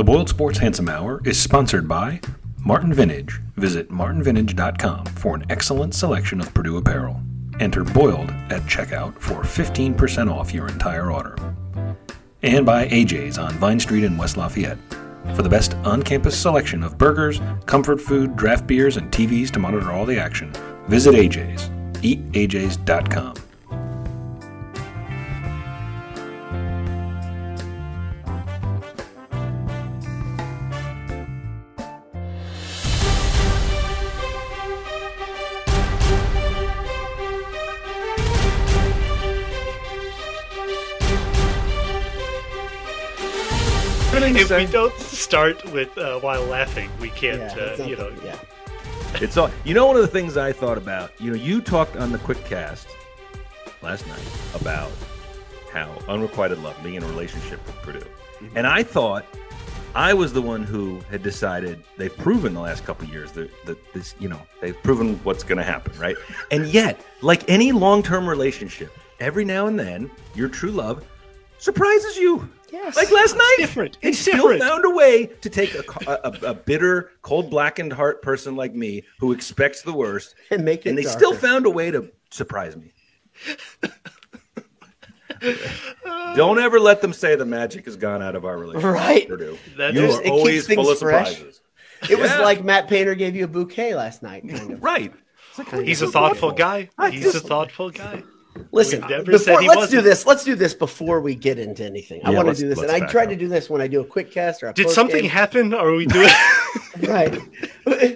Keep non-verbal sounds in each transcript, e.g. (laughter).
The Boiled Sports Handsome Hour is sponsored by Martin Vintage. Visit martinvintage.com for an excellent selection of Purdue apparel. Enter Boiled at checkout for 15% off your entire order. And by AJ's on Vine Street in West Lafayette. For the best on campus selection of burgers, comfort food, draft beers, and TVs to monitor all the action, visit AJ's. EatAJ's.com. if we don't start with uh, while laughing, we can't. Yeah, uh, you know, yeah. It's all. You know, one of the things I thought about. You know, you talked on the quick cast last night about how unrequited love, being in a relationship with Purdue, and I thought I was the one who had decided they've proven the last couple of years that, that this, you know, they've proven what's going to happen, right? (laughs) And yet, like any long-term relationship, every now and then, your true love surprises you. Yes. Like last night, It's different. They It's still different. found a way to take a, a, a bitter, cold, blackened heart person like me who expects the worst, (laughs) And make it and they darker. still found a way to surprise me. (laughs) Don't ever let them say the magic has gone out of our relationship. Right. Purdue. That's- you It are keeps always things full of fresh. surprises. It was like Matt Painter gave you a bouquet last night. Kind of. (laughs) Right. Like, he's a thoughtful thoughtful. guy. He's a thoughtful guy. Listen, before, let's do wasn't. this. Let's do this before we get into anything. I Yeah, want to do this, and I back try up. to do this when I do a quick cast or a Did post something game. happen? Are we doing? (laughs) right?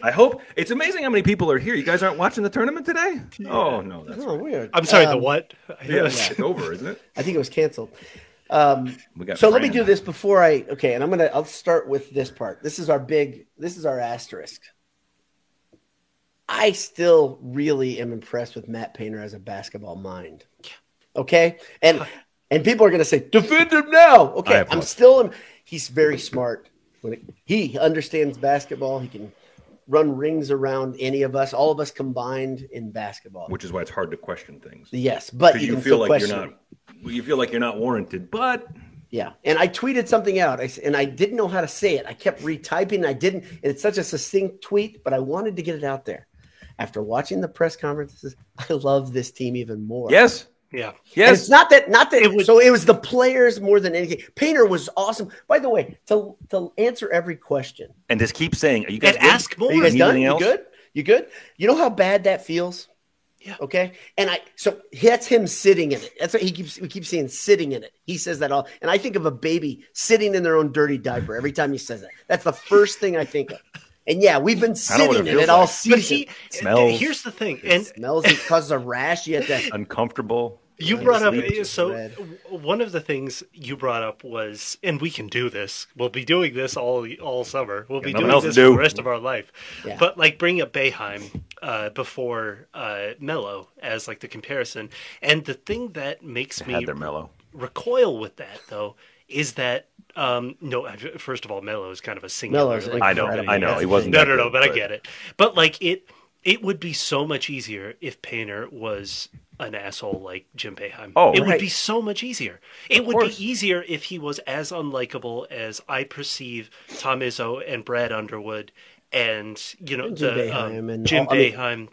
I hope it's amazing how many people are here. You guys aren't watching the tournament today? Oh no, that's oh, weird. I'm sorry. the Um, what? yeah, it's over, isn't it? I think it was canceled. Um, We got so let me Fran. do this before I. Okay, and I'm gonna. I'll start with this part. This is our big. This is our asterisk. I still really am impressed with Matt Painter as a basketball mind. Okay, and and people are gonna say defend him now. Okay, I'm still. He's very smart. When it, he understands basketball, he can run rings around any of us, all of us combined in basketball. Which is why it's hard to question things. yes, but you, you feel like you're not you feel like you're not warranted, but Yeah, and I tweeted something out, and I didn't know how to say it. I kept retyping. I didn't. and It's such a succinct tweet, but I wanted to get it out there. After watching the press conferences, I love this team even more. yes, Yeah. And yes. it's not that. Not that. It was- so it was the players more than anything. Painter was awesome. By the way, to to answer every question. and just keep saying, are you guys And good? ask more. Are you guys Need done? You good? You good? You know how bad that feels. Yeah. Okay. And I so that's him sitting in it. That's what he keeps we keep saying sitting in it. He says that all and I think of a baby sitting in their own dirty diaper every time he says that. That's the first thing I think of. And yeah, we've been I know what sitting it in feels it all like. season. But he. smells. Here's the thing, it and smells it causes a rash. You have to (laughs) Uncomfortable. You brought up so red. one of the things you brought up was, and we can do this. We'll be doing this all all summer. We'll be doing this for the rest of our life. Yeah. But like bring up Boeheim uh, before uh, Melo as like the comparison, and the thing that makes me Had their mellow. recoil with that though is that um no first of all Melo is kind of a singular. Melo's like, I know. I know. That's He wasn't. no, no, no, good, but I get it. But like it, it would be so much easier if Painter was an asshole like Jim Boeheim. Oh, it would be so much easier. It Of would course. be easier if he was as unlikable as I perceive Tom Izzo and Brad Underwood and you know Jim the Boeheim um, and Jim all- I mean-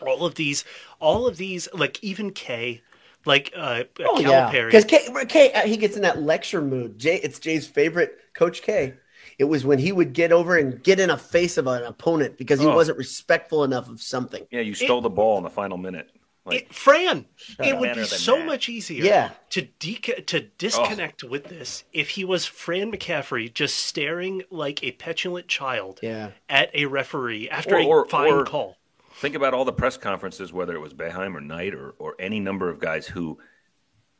All of these, all of these, like even Kay, like uh, Oh yeah, Calipari. because K, K uh, he gets in that lecture mood. Jay, it's Jay's favorite, Coach K. It was when he would get over and get in a face of an opponent because he Oh. wasn't respectful enough of something. Yeah, you stole the ball in the final minute. Like, It, Fran, it would be so that. much easier Yeah. to deca- to disconnect with this if he was Fran McCaffery just staring like a petulant child Yeah. at a referee after Or- a or- fine or- call. Think about all the press conferences, whether it was Boeheim or Knight or, or any number of guys who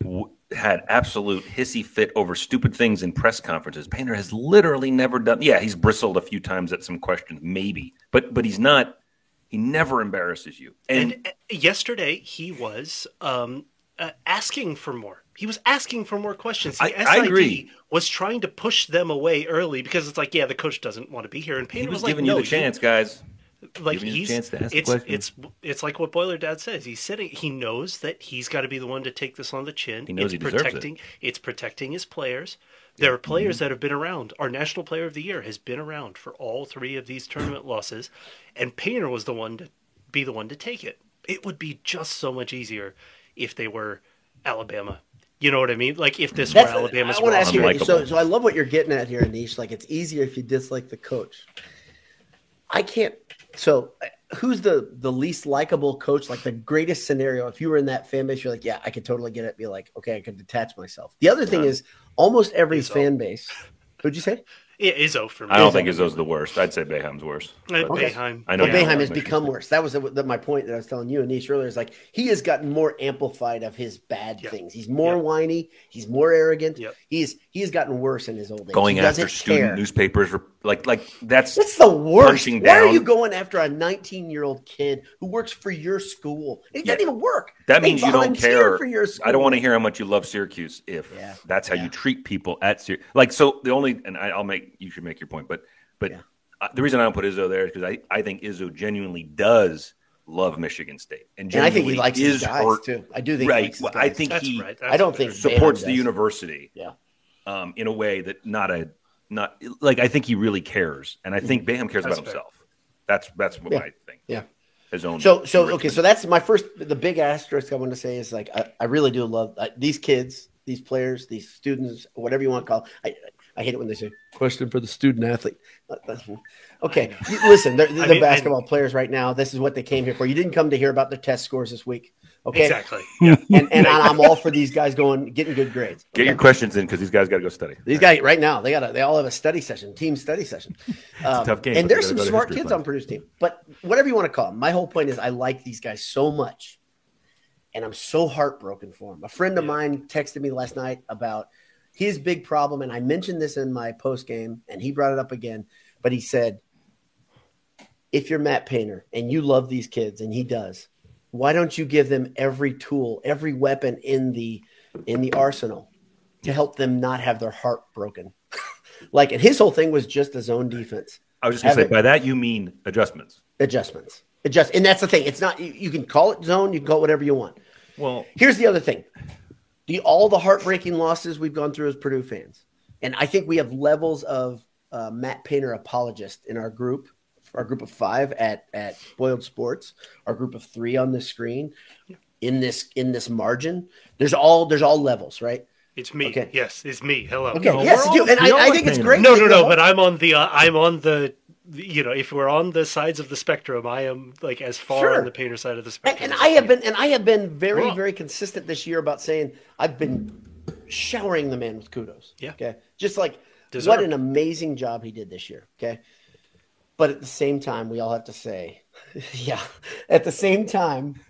w- had absolute hissy fit over stupid things in press conferences. Painter has literally never done. Yeah, he's bristled a few times at some questions, maybe, but but he's not. He never embarrasses you. And, And uh, yesterday he was um, uh, asking for more. He was asking for more questions. The I- I SID agree. was trying to push them away early because it's like, yeah, the coach doesn't want to be here. And Painter he was, like, giving no, you the chance, guys. Like Giving a he's chance to ask the it's question. it's it's like what Boilerdowd says. He's sitting. He knows that he's got to be the one to take this on the chin. He knows it's he deserves it. protecting. It's protecting his players. There are players Mm-hmm. that have been around. Our National Player of the Year has been around for all three of these tournament losses, and Painter was the one to be the one to take it. It would be just so much easier if they were Alabama. You know what I mean? Like if this That's, were Alabama's I want to ask you. So, so I love what you're getting at here, Anish. Like it's easier if you dislike the coach. I can't. So, uh, who's the the least likable coach? Like the greatest scenario. If you were in that fan base, you're like, yeah, I could totally get it. Be like, okay, I could detach myself. The other thing is, almost every Izzo. fan base. Who'd you say? Yeah, Izzo for me. I don't think Izzo's the worst. I'd say Boeheim's worse. Uh, But- Boeheim. I know Well, you has become worse. That was the, the- my point that I was telling you, Anish, earlier. Is like he has gotten more amplified of his bad Yep. things. He's more Yep. whiny. He's more arrogant. Yep. He's he has gotten worse in his old age. Going He after student care. newspapers, for, like like that's That's the worst. punching Why are you going after a 19 year old kid who works for your school? It doesn't even work. That They means you don't care. for your school. I don't want to hear how much you love Syracuse if Yeah. that's how Yeah. you treat people at Syracuse. Like so, the only and I, I'll make you should make your point, but but Yeah. uh, the reason I don't put Izzo there is because I I think Izzo genuinely does love Michigan State and, And I think he genuinely likes his is guys hurt- too. I do think he right. likes his Well, I think That's he right. I don't think fair. Supports the university Yeah. um, in a way that not a not like I think he really cares, and I think Boeheim cares That's about fair. himself. That's that's what Yeah. I think. Yeah. His own. So so okay. So that's my first. The big asterisk I want to say is like I, I really do love uh, these kids, these players, these students, whatever you want to call. I I hate it when they say question for the student athlete. (laughs) Okay, you- listen, they're, (laughs) they're I mean, basketball players right now. This is what they came here for. You didn't come to hear about their test scores this week. Okay, Exactly. Yeah. and, and I'm all for these guys going getting good grades. get your questions in because these guys got to go study. These guys right now, they got a, they all have a study session, team study session. (laughs) Um, tough game, and there's some gotta go to smart kids class. on Purdue's team. But whatever you want to call them, my whole point is I like these guys so much, and I'm so heartbroken for them. A friend of Yeah. mine texted me last night about his big problem, and I mentioned this in my post game, and he brought it up again. But he said, if you're Matt Painter and you love these kids, and he does, why don't you give them every tool, every weapon in the in the arsenal to help them not have their heart broken? (laughs) like, and his whole thing was just a zone defense I was just gonna say by that you mean adjustments. adjustments. Adjust, and that's the thing. It's not you, you can call it zone, you can call it whatever you want. Well, Here's the other thing: the all the heartbreaking losses we've gone through as Purdue fans, and I think we have levels of uh, Matt Painter apologist in our group, our group of five at at Boiled Sports, our group of three on this screen, in this in this margin. There's all there's all levels, right? It's me. Okay. Yes, it's me. Hello. Okay, No, yes, you, and I, I think it's great. No, no, no. But I'm on the. Uh, I'm on the. You know, if we're on the sides of the spectrum, I am like as far Sure. on the painter side of the spectrum. and as I have been, and I have been very, Wrong. very consistent this year about saying I've been showering the man with kudos. Yeah. Okay. Just like what an amazing job he did this year. Okay. But at the same time, we all have to say, (laughs) yeah. At the same time,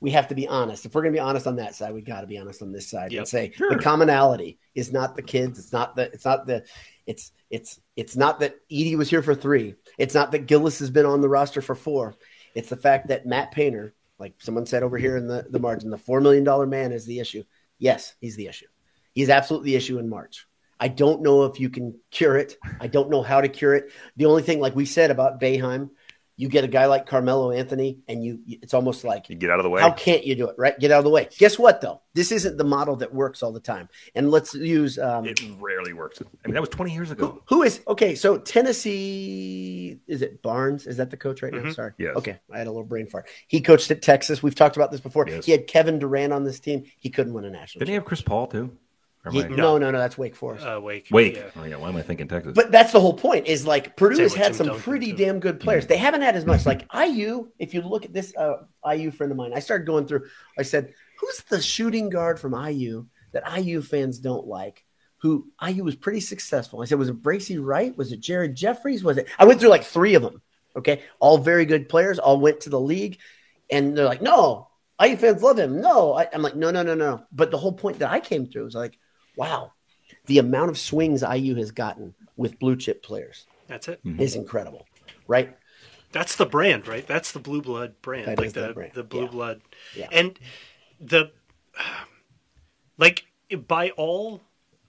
we have to be honest. If we're going to be honest on that side, we got to be honest on this side Yep. and say Sure. the commonality is not the kids. It's not the. It's not the. It's it's it's not that Edey was here for three. It's not that Gillis has been on the roster for four. It's the fact that Matt Painter, like someone said over here in the, the margin, the four million dollar man is the issue. Yes, he's the issue. He's absolutely the issue in March. I don't know if you can cure it. I don't know how to cure it. The only thing, like we said about Boeheim, you get a guy like Carmelo Anthony, and you it's almost like you get out of the way. how can't you do it, right? Get out of the way. Guess what, though? This isn't the model that works all the time. And let's use um, it rarely works. I mean, that was 20 years ago. who is okay. So Tennessee is it Barnes? Is that the coach right now? Mhm. Sorry. Yes. Okay, I had a little brain fart. He coached at Texas. We've talked about this before. Yes. He had Kevin Durant on this team. He couldn't win a national. Didn't he have Chris Paul too? Or am He- no, no, no. That's Wake Forest. Uh, Wake. Wait. Yeah. Oh yeah. Why am I thinking Texas? But that's the whole point. Is like Purdue Same has had some pretty too. damn good players. They haven't had as much. (laughs) Like IU, if you look at this uh, IU friend of mine, I started going through. I said, "Who's the shooting guard from IU that IU fans don't like?" Who IU was pretty successful. I said, "Was it Bracey Wright? Was it Jared Jeffries? Was it?" I went through like three of them. Okay, all very good players. All went to the league, and they're like, "No, IU fans love him." No, I, I'm like, "No, no, no, no." But the whole point that I came through was like, "Wow." The amount of swings IU has gotten with blue chip players That's it. is incredible, right? That's the brand, right? That's the blue blood brand, That like is the the brand, the blue yeah. blood, Yeah. and the like by all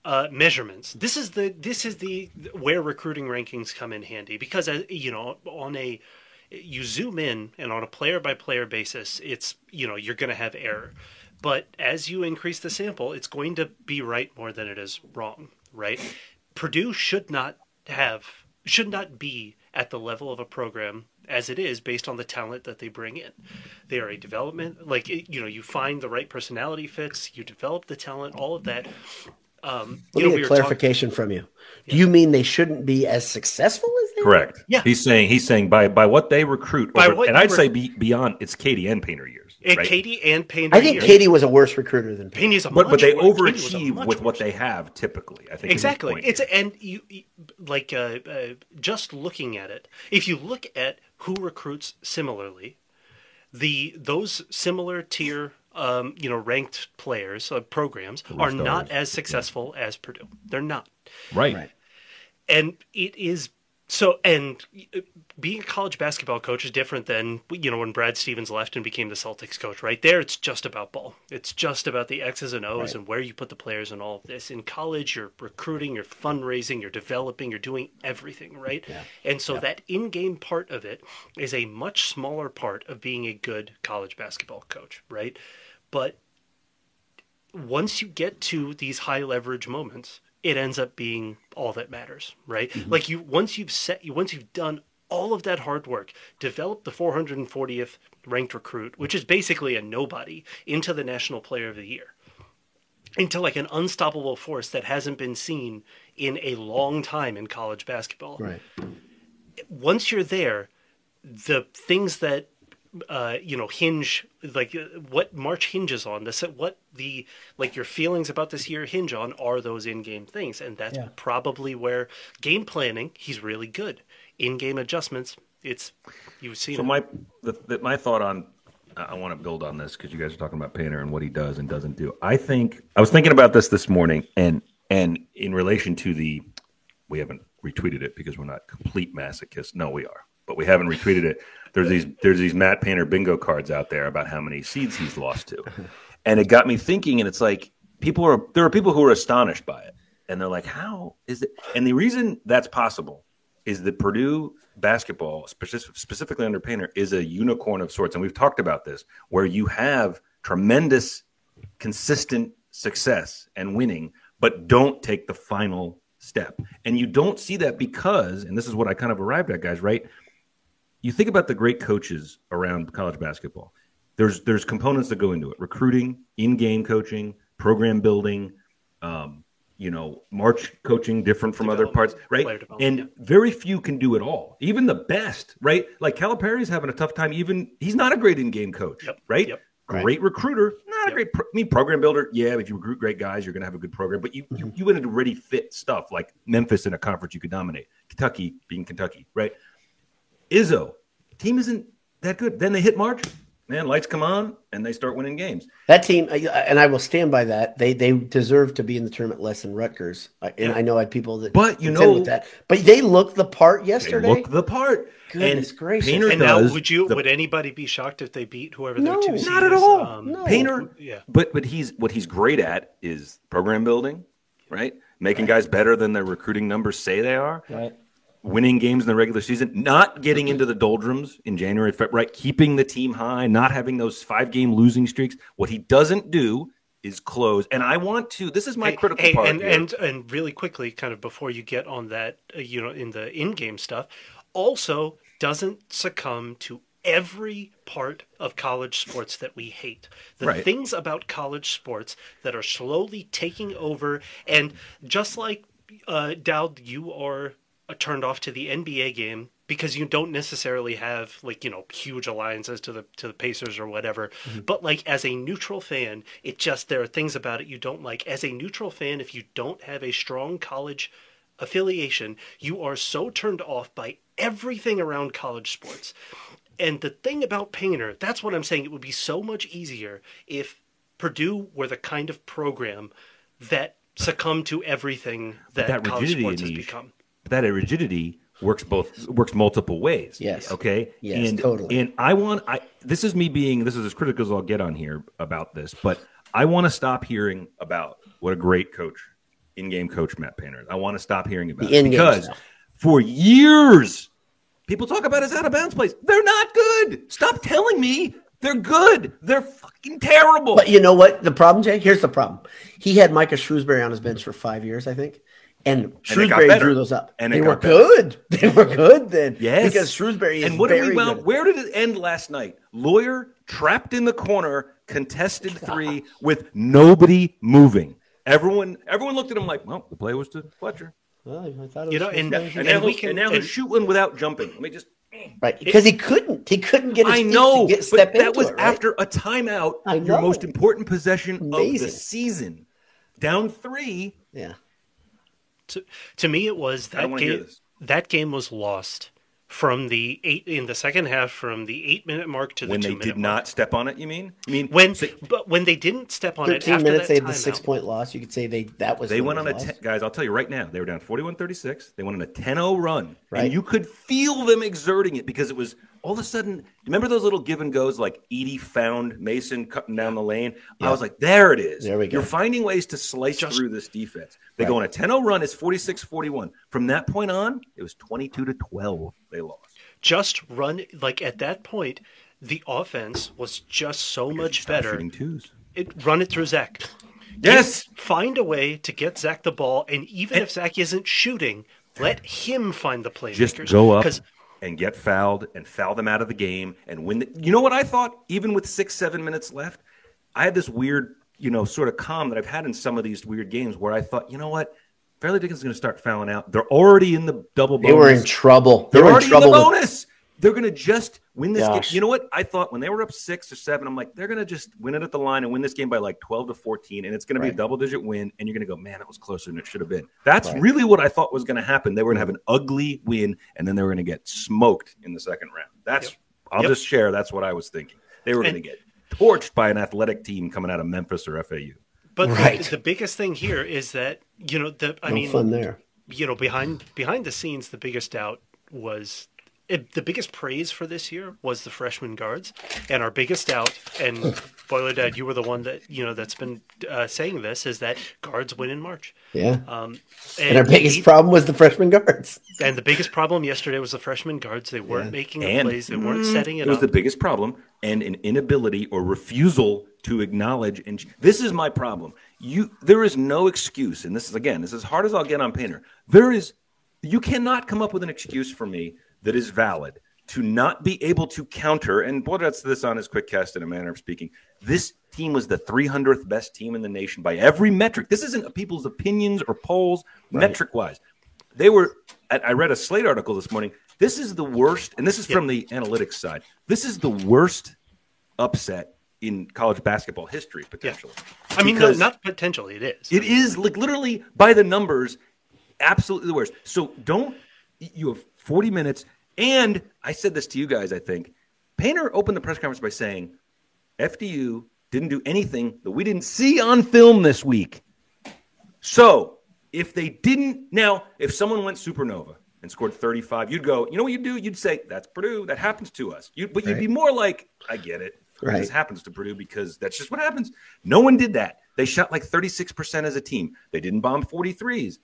uh, measurements, this is the this is the where recruiting rankings come in handy because uh, you know on a you zoom in and on a player by player basis, it's you know you're going to have error, but as you increase the sample, it's going to be right more than it is wrong. Right? Purdue should not have should not be at the level of a program as it is based on the talent that they bring in. They are a development, like, you know, you find the right personality fits, you develop the talent, all of that. Um, Let you me know, get we were clarification from you. Do you mean they shouldn't be as successful as they Correct. Yeah. He's saying he's saying by by what they recruit, By over- what and I'd rec- say be, beyond it's Keady and Painter years. And right? Keady and Payne. I think Keady was a worse recruiter than Payne. Payne's a but but they worse- Keady was a overachieve much with what they have typically. I think exactly it's here. and you, you like uh, uh, just looking at it if you look at who recruits similarly the those similar tier um, you know ranked players uh, programs are not as successful as purdue. They're not. Right. Right. and it is so and uh, being a college basketball coach is different than you know when Brad Stevens left and became the Celtics coach. Right there it's just about ball. It's just about the X's and O's Right. and where you put the players and all of this. In college you're recruiting you're fundraising you're developing you're doing everything right? And so that in-game part of it is a much smaller part of being a good college basketball coach right but once you get to these high leverage moments, it ends up being all that matters, right? Mm-hmm. Like you once you've set you once you've done all of that hard work, developed the 440th ranked recruit, which is basically a nobody, into the national player of the year. Into like an unstoppable force that hasn't been seen in a long time in college basketball Right. once you're there, the things that uh, you know hinge like uh, what March hinges on this what the like your feelings about this year hinge on are those in-game things and that's Yeah. probably where game planning he's really good in-game adjustments it's you've seen So it. my the, the, my thought on I I want to build on this because you guys are talking about Painter and what he does and doesn't do. I think I was thinking about this this morning and and in relation to the we haven't retweeted it because we're not complete masochists. No, we are, but we haven't retweeted it. There's these there's these Matt Painter bingo cards out there about how many seeds he's lost to, (laughs) and it got me thinking. And it's like people are there are people who are astonished by it, and they're like, "How is it?" And the reason that's possible is that Purdue basketball, speci- specifically under Painter, is a unicorn of sorts, and we've talked about this, where you have tremendous, consistent success and winning, but don't take the final step, and you don't see that because, and this is what I kind of arrived at, guys, right? You think about the great coaches around college basketball. There's there's components that go into it: recruiting, in-game coaching, program building, um, you know, March coaching different from other parts, right? And very few can do it all. Even the best, right? Like Calipari's having a tough time. Even he's not a great in-game coach, Yep, right? yep. Great recruiter, not a great. Pro- I mean, program builder. Yeah, if you recruit great guys, you're going to have a good program. But you you you would already fit stuff like Memphis in a conference you could dominate. Kentucky being Kentucky, right? Izzo team isn't that good. Then they hit March, man, lights come on and they start winning games. That team, and I will stand by that. They they deserve to be in the tournament less than Rutgers. I- And I know I had people that, But you know- with that. But they looked the part They yesterday. look the part. Goodness and gracious. Painter and now would you the- would anybody be shocked if they beat whoever No, their two seed not at all. Um, No. Painter, Yeah. But but he's what he's great at is program building, right? Making guys better than their recruiting numbers say they are. Right. Winning games in the regular season, not getting into the doldrums in January, February, right? Keeping the team high, not having those five game losing streaks. What he doesn't do is close. And I want to. This is my Hey, critical hey, part. and, here. and and really quickly, kind of before you get on that, uh, you know, in the in-game stuff, also doesn't succumb to every part of college sports that we hate. The Right. things about college sports that are slowly taking over, and just like uh, Dowd, you are Uh, turned off to the NBA game because you don't necessarily have like you know huge alliances to the to the Pacers or whatever. But like as a neutral fan, it just there are things about it you don't like. As a neutral fan, if you don't have a strong college affiliation, you are so turned off by everything around college sports. And the thing about Painter, that's what I'm saying. It would be so much easier if Purdue were the kind of program that succumbed to everything that, that college sports has become. That rigidity works both works multiple ways. Yes. Okay. Yes, and, totally. And I want I this is me being this is as critical as I'll get on here about this, but I want to stop hearing about what a great coach, in-game coach Matt Painter. I want to stop hearing about The it because stuff. for years people talk about as out of bounds plays. They're not good. Stop telling me they're good. They're fucking terrible. But you know what? The problem, Jay? Here's the problem. He had Micah Shrewsberry on his bench for five years, I think. And Shrewsberry better. drew those up. And they were better. good. (laughs) They were good then. Yes, Because Shrewsberry is and what did we wound. Where did it end last night? Loyer trapped in the corner, contested three with nobody moving. Everyone, everyone looked at him like, "Well, the play was to Fletcher." Well, I thought it You know, was and- And, And now, we he'll- can- and now he'll and- shoot one without jumping. Let me just. right because he couldn't. He couldn't get. His I feet know, to get, but that into was it, right? after a timeout. I Your most important possession of the season, down three. Yeah. To, to me it was that game that game was lost from the eight in the second half from the eight minute mark to the When two they minute did mark. not step on it, you mean? You mean when so- but when they didn't step on it Thirteen after minutes. They had the timeout- six point loss. You could say they that was They went on a ten, guys. I'll tell you right now, they were down 41-36. They went on a 10-0 run, Right. and you could feel them exerting it because it was all of a sudden. Remember those little give and goes, like Edey found Mason cutting down the lane. I was like, there it is. There we go. You're finding ways to slice Just- through this defense. They go on a 10-0 run. It's 46-41. From that point on, it was 22 to 12. They lost. just run like at that point the offense was just so much better shooting twos. it, run it through Zach. Yes. Give- find a way to get Zach the ball, and even if Zach isn't shooting, let him find the playmakers. just go up and get fouled and foul them out of the game and win. The, you know what I thought? Even with six, seven minutes left, I had this weird, you know, sort of calm that I've had in some of these weird games where I thought, you know what? Fairleigh Dickens is going to start fouling out. They're already in the double bonus. They were in trouble. They They're in already in trouble. the with- bonus. They're going to just win this Gosh. game. You know what? I thought when they were up six or seven, I'm like, they're going to just win it at the line and win this game by like 12 to 14. And it's going to be a double digit win. And you're going to go, man, it was closer than it should have been. That's Right. really what I thought was going to happen. They were going to have an ugly win and then they were going to get smoked in the second round. That's, Yep. I'll Yep. just share. That's what I was thinking. They were going to get torched by an athletic team coming out of Memphis or FAU. But the- the, biggest thing here is that you know the I No mean fun there. you know behind behind the scenes the biggest doubt was it, the biggest praise for this year was the freshman guards and our biggest doubt and boiler dad you were the one that you know that's been uh, saying this is that guards win in march Yeah. um, and our biggest he- problem was the freshman guards. and the biggest problem yesterday was the freshman guards they weren't Yeah. making the And plays they weren't mm, setting it, It was up the biggest problem, and an inability or refusal to acknowledge. And this is my problem. You, there is no excuse, and this is again, this is as hard as I'll get on Painter. There is, you cannot come up with an excuse for me that is valid to not be able to counter. And Boyd's this on his quick cast in a manner of speaking. This team was the 300th best team in the nation by every metric. This isn't people's opinions or polls, metric wise. They were. I read a Slate article this morning. This is the worst, and this is from the analytics side. This is the worst upset in college basketball history, potentially. i mean Because not potentially it is It is like literally by the numbers, absolutely the worst. So don't. You have 40 minutes, and I said this to you guys. I think Painter opened the press conference by saying, "FDU didn't do anything that we didn't see on film this week." So if they didn't, now if someone went supernova and scored 35, you'd go, you know what you'd do? You'd say, that's Purdue. That happens to us. You, but you'd be more like, I get it. Right. This happens to Purdue because that's just what happens. No one did that. They shot like 36% as a team. They didn't bomb 43s.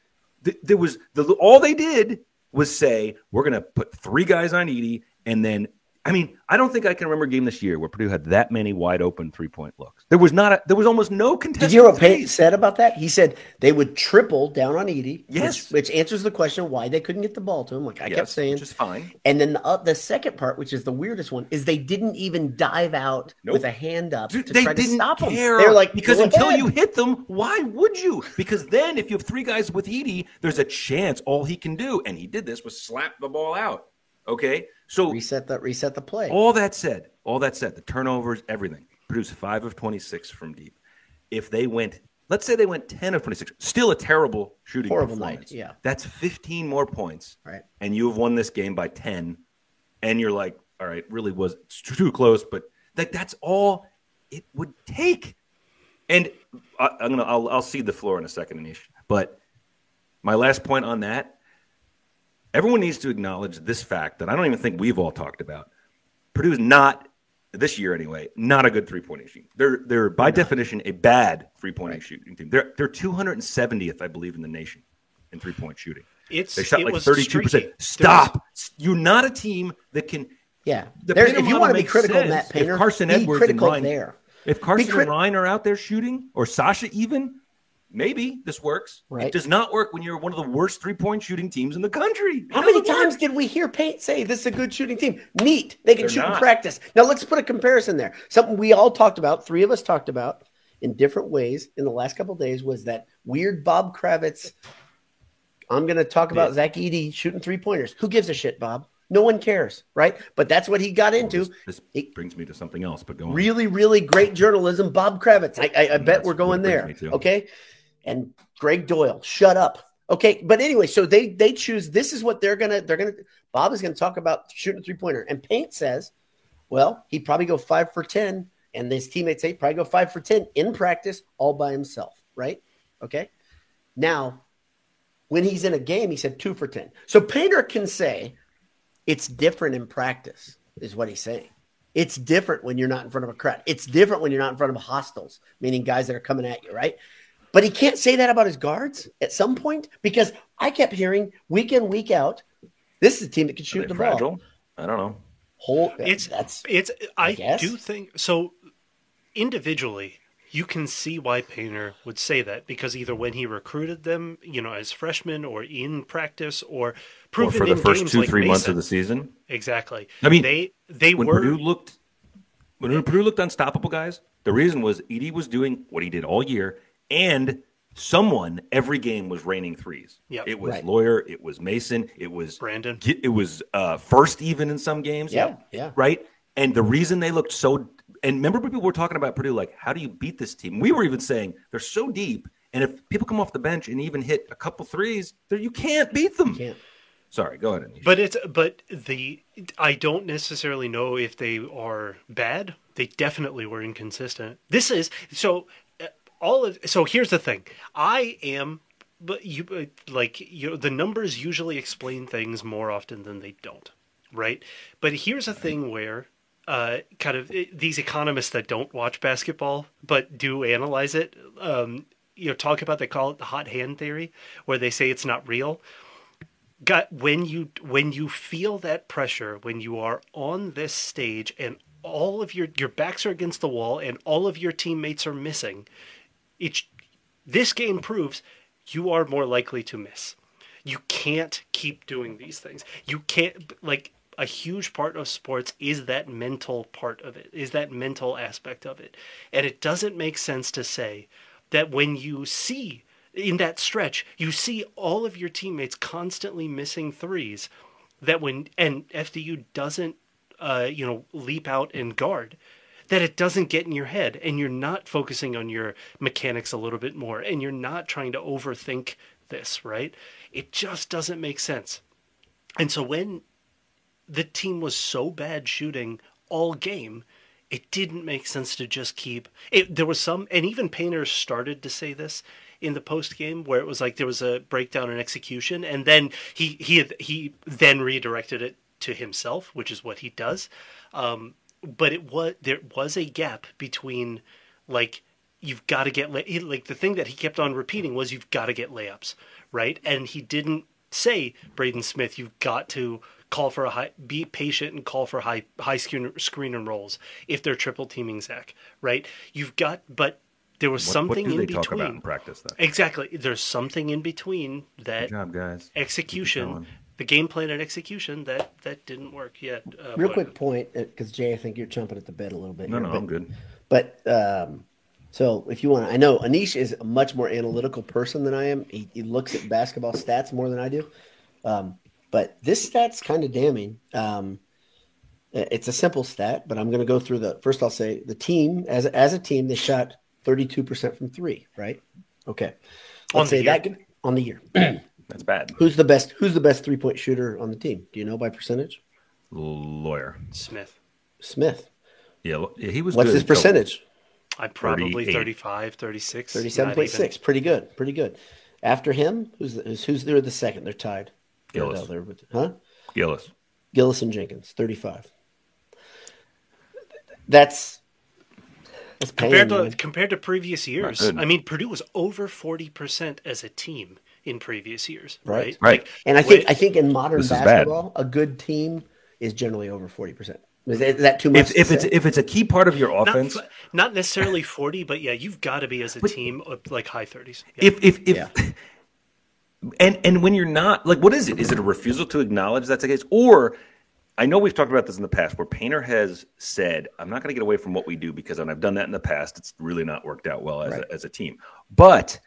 Th- There was the all they did was say, we're going to put three guys on Edey and then I mean, I don't think I can remember a game this year where Purdue had that many wide open three point looks. There was not a, there was almost no contest. Did you hear what Payne said about that? He said they would triple down on Edey. Yes. Which, which answers the question why they couldn't get the ball to him, like I Yes, kept saying. which is fine. And then the, uh, the second part, which is the weirdest one, is they didn't even dive out Nope. with a hand up Dude, to they try to didn't stop him. care. They were like, because until ahead." you hit them, why would you? Because then if you have three guys with Edey, there's a chance all he can do, and he did this was slap the ball out. Okay, so reset that, reset the play. all that said, all that said, the turnovers, everything. Produce five of twenty six from deep. If they went, let's say they went ten of twenty six, still a terrible shooting Horrible night, yeah. that's fifteen more points. Right. and you have won this game by ten, and you're like, all right, really was it's too close, but like that's all it would take. And I, I'm gonna, I'll, I'll cede the floor in a second, Anish. But my last point on that everyone needs to acknowledge this fact that I don't even think we've all talked about. Purdue is not this year anyway, not a good three point shooting. They're they're by definition a bad three point shooting team. They're they're 270th, I believe, in the nation in three point shooting. It's They shot it like thirty-two percent. streaky. Stop! You're not a team that can. Yeah. The There's, Painter if you want to be critical of sense. Matt Painter, if Carsen be Edwards critical and Ryan, there. if Carsen crit- and Ryan are out there shooting, or Sasha even, maybe this works. Right. It does not work when you're one of the worst three-point shooting teams in the country. It How many work. times did we hear Paint say this is a good shooting team? Neat. They can They're shoot in practice. Now let's put a comparison there. Something we all talked about, three of us talked about in different ways in the last couple of days was that weird Bob Kravitz. I'm going to talk about Zach Edey shooting three pointers. Who gives a shit, Bob? No one cares, right? But that's what he got into. This, brings me to something else, but go on. really, really great journalism. Bob Kravitz. I, I, I bet we're going there. Okay. And Gregg Doyel, shut up. Okay. But anyway, so they they choose this is what they're gonna they're gonna Bob is gonna talk about shooting a three pointer. And Paint says, well, he'd probably go five for ten, and his teammates say probably go five for ten in practice all by himself, right? Okay. Now, when he's in a game, he said two for ten. So Painter can say it's different in practice, is what he's saying. It's different when you're not in front of a crowd. It's different when you're not in front of hostiles, meaning guys that are coming at you, right? But he can't say that about his guards at some point because I kept hearing week in, week out, this is a team that can shoot they the ball. fragile? I don't know. Whole, It's that's it's I, guess. do think so individually you can see why Painter would say that because either when he recruited them, you know, as freshmen or in practice or Or proven for the in first games two, like three months of the season. Exactly. I mean, they they when were Purdue looked when Purdue looked unstoppable, guys, the reason was Edey was doing what he did all year, and someone every game was raining threes. Yep. It was Right. Loyer, it was Mason, it was Brandon. it was uh, first even in some games. Yeah, yeah. right. And the reason they looked so and remember people were talking about Purdue like how do you beat this team? We were even saying they're so deep, and if people come off the bench and even hit a couple threes, there you can't beat them. can't. Sorry, go ahead. Anish. But it's but the I don't necessarily know if they are bad. They definitely were inconsistent. This is so all of so here's the thing. I am but you uh, like you know, the numbers usually explain things more often than they don't, right? But here's a thing where uh, kind of these economists that don't watch basketball but do analyze it, um, you know, talk about they call it the hot hand theory, where they say it's not real got when you when you feel that pressure when you are on this stage and all of your your backs are against the wall and all of your teammates are missing it this game proves you are more likely to miss. You can't keep doing these things. You can't like a huge part of sports is that mental part of it is that mental aspect of it. And it doesn't make sense to say that when you see in that stretch you see all of your teammates constantly missing threes that when and FDU doesn't uh, you know leap out and guard that it doesn't get in your head and you're not focusing on your mechanics a little bit more and you're not trying to overthink this right it just doesn't make sense and so when the team was so bad shooting all game, it didn't make sense to just keep it. There was some, and even Painter started to say this in the post game, where it was like there was a breakdown in execution, and then he he he then redirected it to himself, which is what he does. Um, but it was there was a gap between like you've got to get lay- like the thing that he kept on repeating was you've got to get layups right and he didn't say braden smith you've got to call for a high be patient and call for high high screen, screen and rolls if they're triple teaming zach right you've got but there was What, something what in they talk about between in practice then? exactly there's something in between that Good job, guys. execution. The game plan and execution that that didn't work yet uh, Real but- quick point, because Jay, I think you're jumping at the bed a little bit. No, here, no, but- I'm good. But um, so if you want to, I know Anish is a much more analytical person than I am. He, he looks at basketball stats more than I do. Um, but this stat's kind of damning. Um, it's a simple stat, but I'm going to go through the first. I'll say the team as as a team they shot 32 percent from three. Right? Okay. On Let's say year. that on the year. (clears throat) That's bad. who's the best? Who's the best three point shooter on the team? Do you know by percentage? Loyer. smith Smith. Yeah, yeah, he was. What's good his percentage? i probably 38. 35 36 not Thirty-seven point six. Pretty good. Pretty good. After him, who's who's, who's they're the second? They're tied. Gillis. No, they're with- huh? Gillis. Gillis and Jenkins, thirty-five. That's that's paying. compared to man. compared to previous years. I mean, Purdue was over forty percent as a team in previous years, Right. right? Right. Like, And I think when- I think in modern This is bad. basketball, a good team is generally over forty percent. Is that too much? If, to if it's if it's a key part of your offense, not necessarily 40, but yeah, you've got to be as a team like high 30s. Yeah. if if if Yeah. (laughs) and and when you're not like what is it is it a refusal to acknowledge that's the case or i know we've talked about this in the past where painter has said i'm not going to get away from what we do because when i've done that in the past it's really not worked out well as, Right. a, as a team but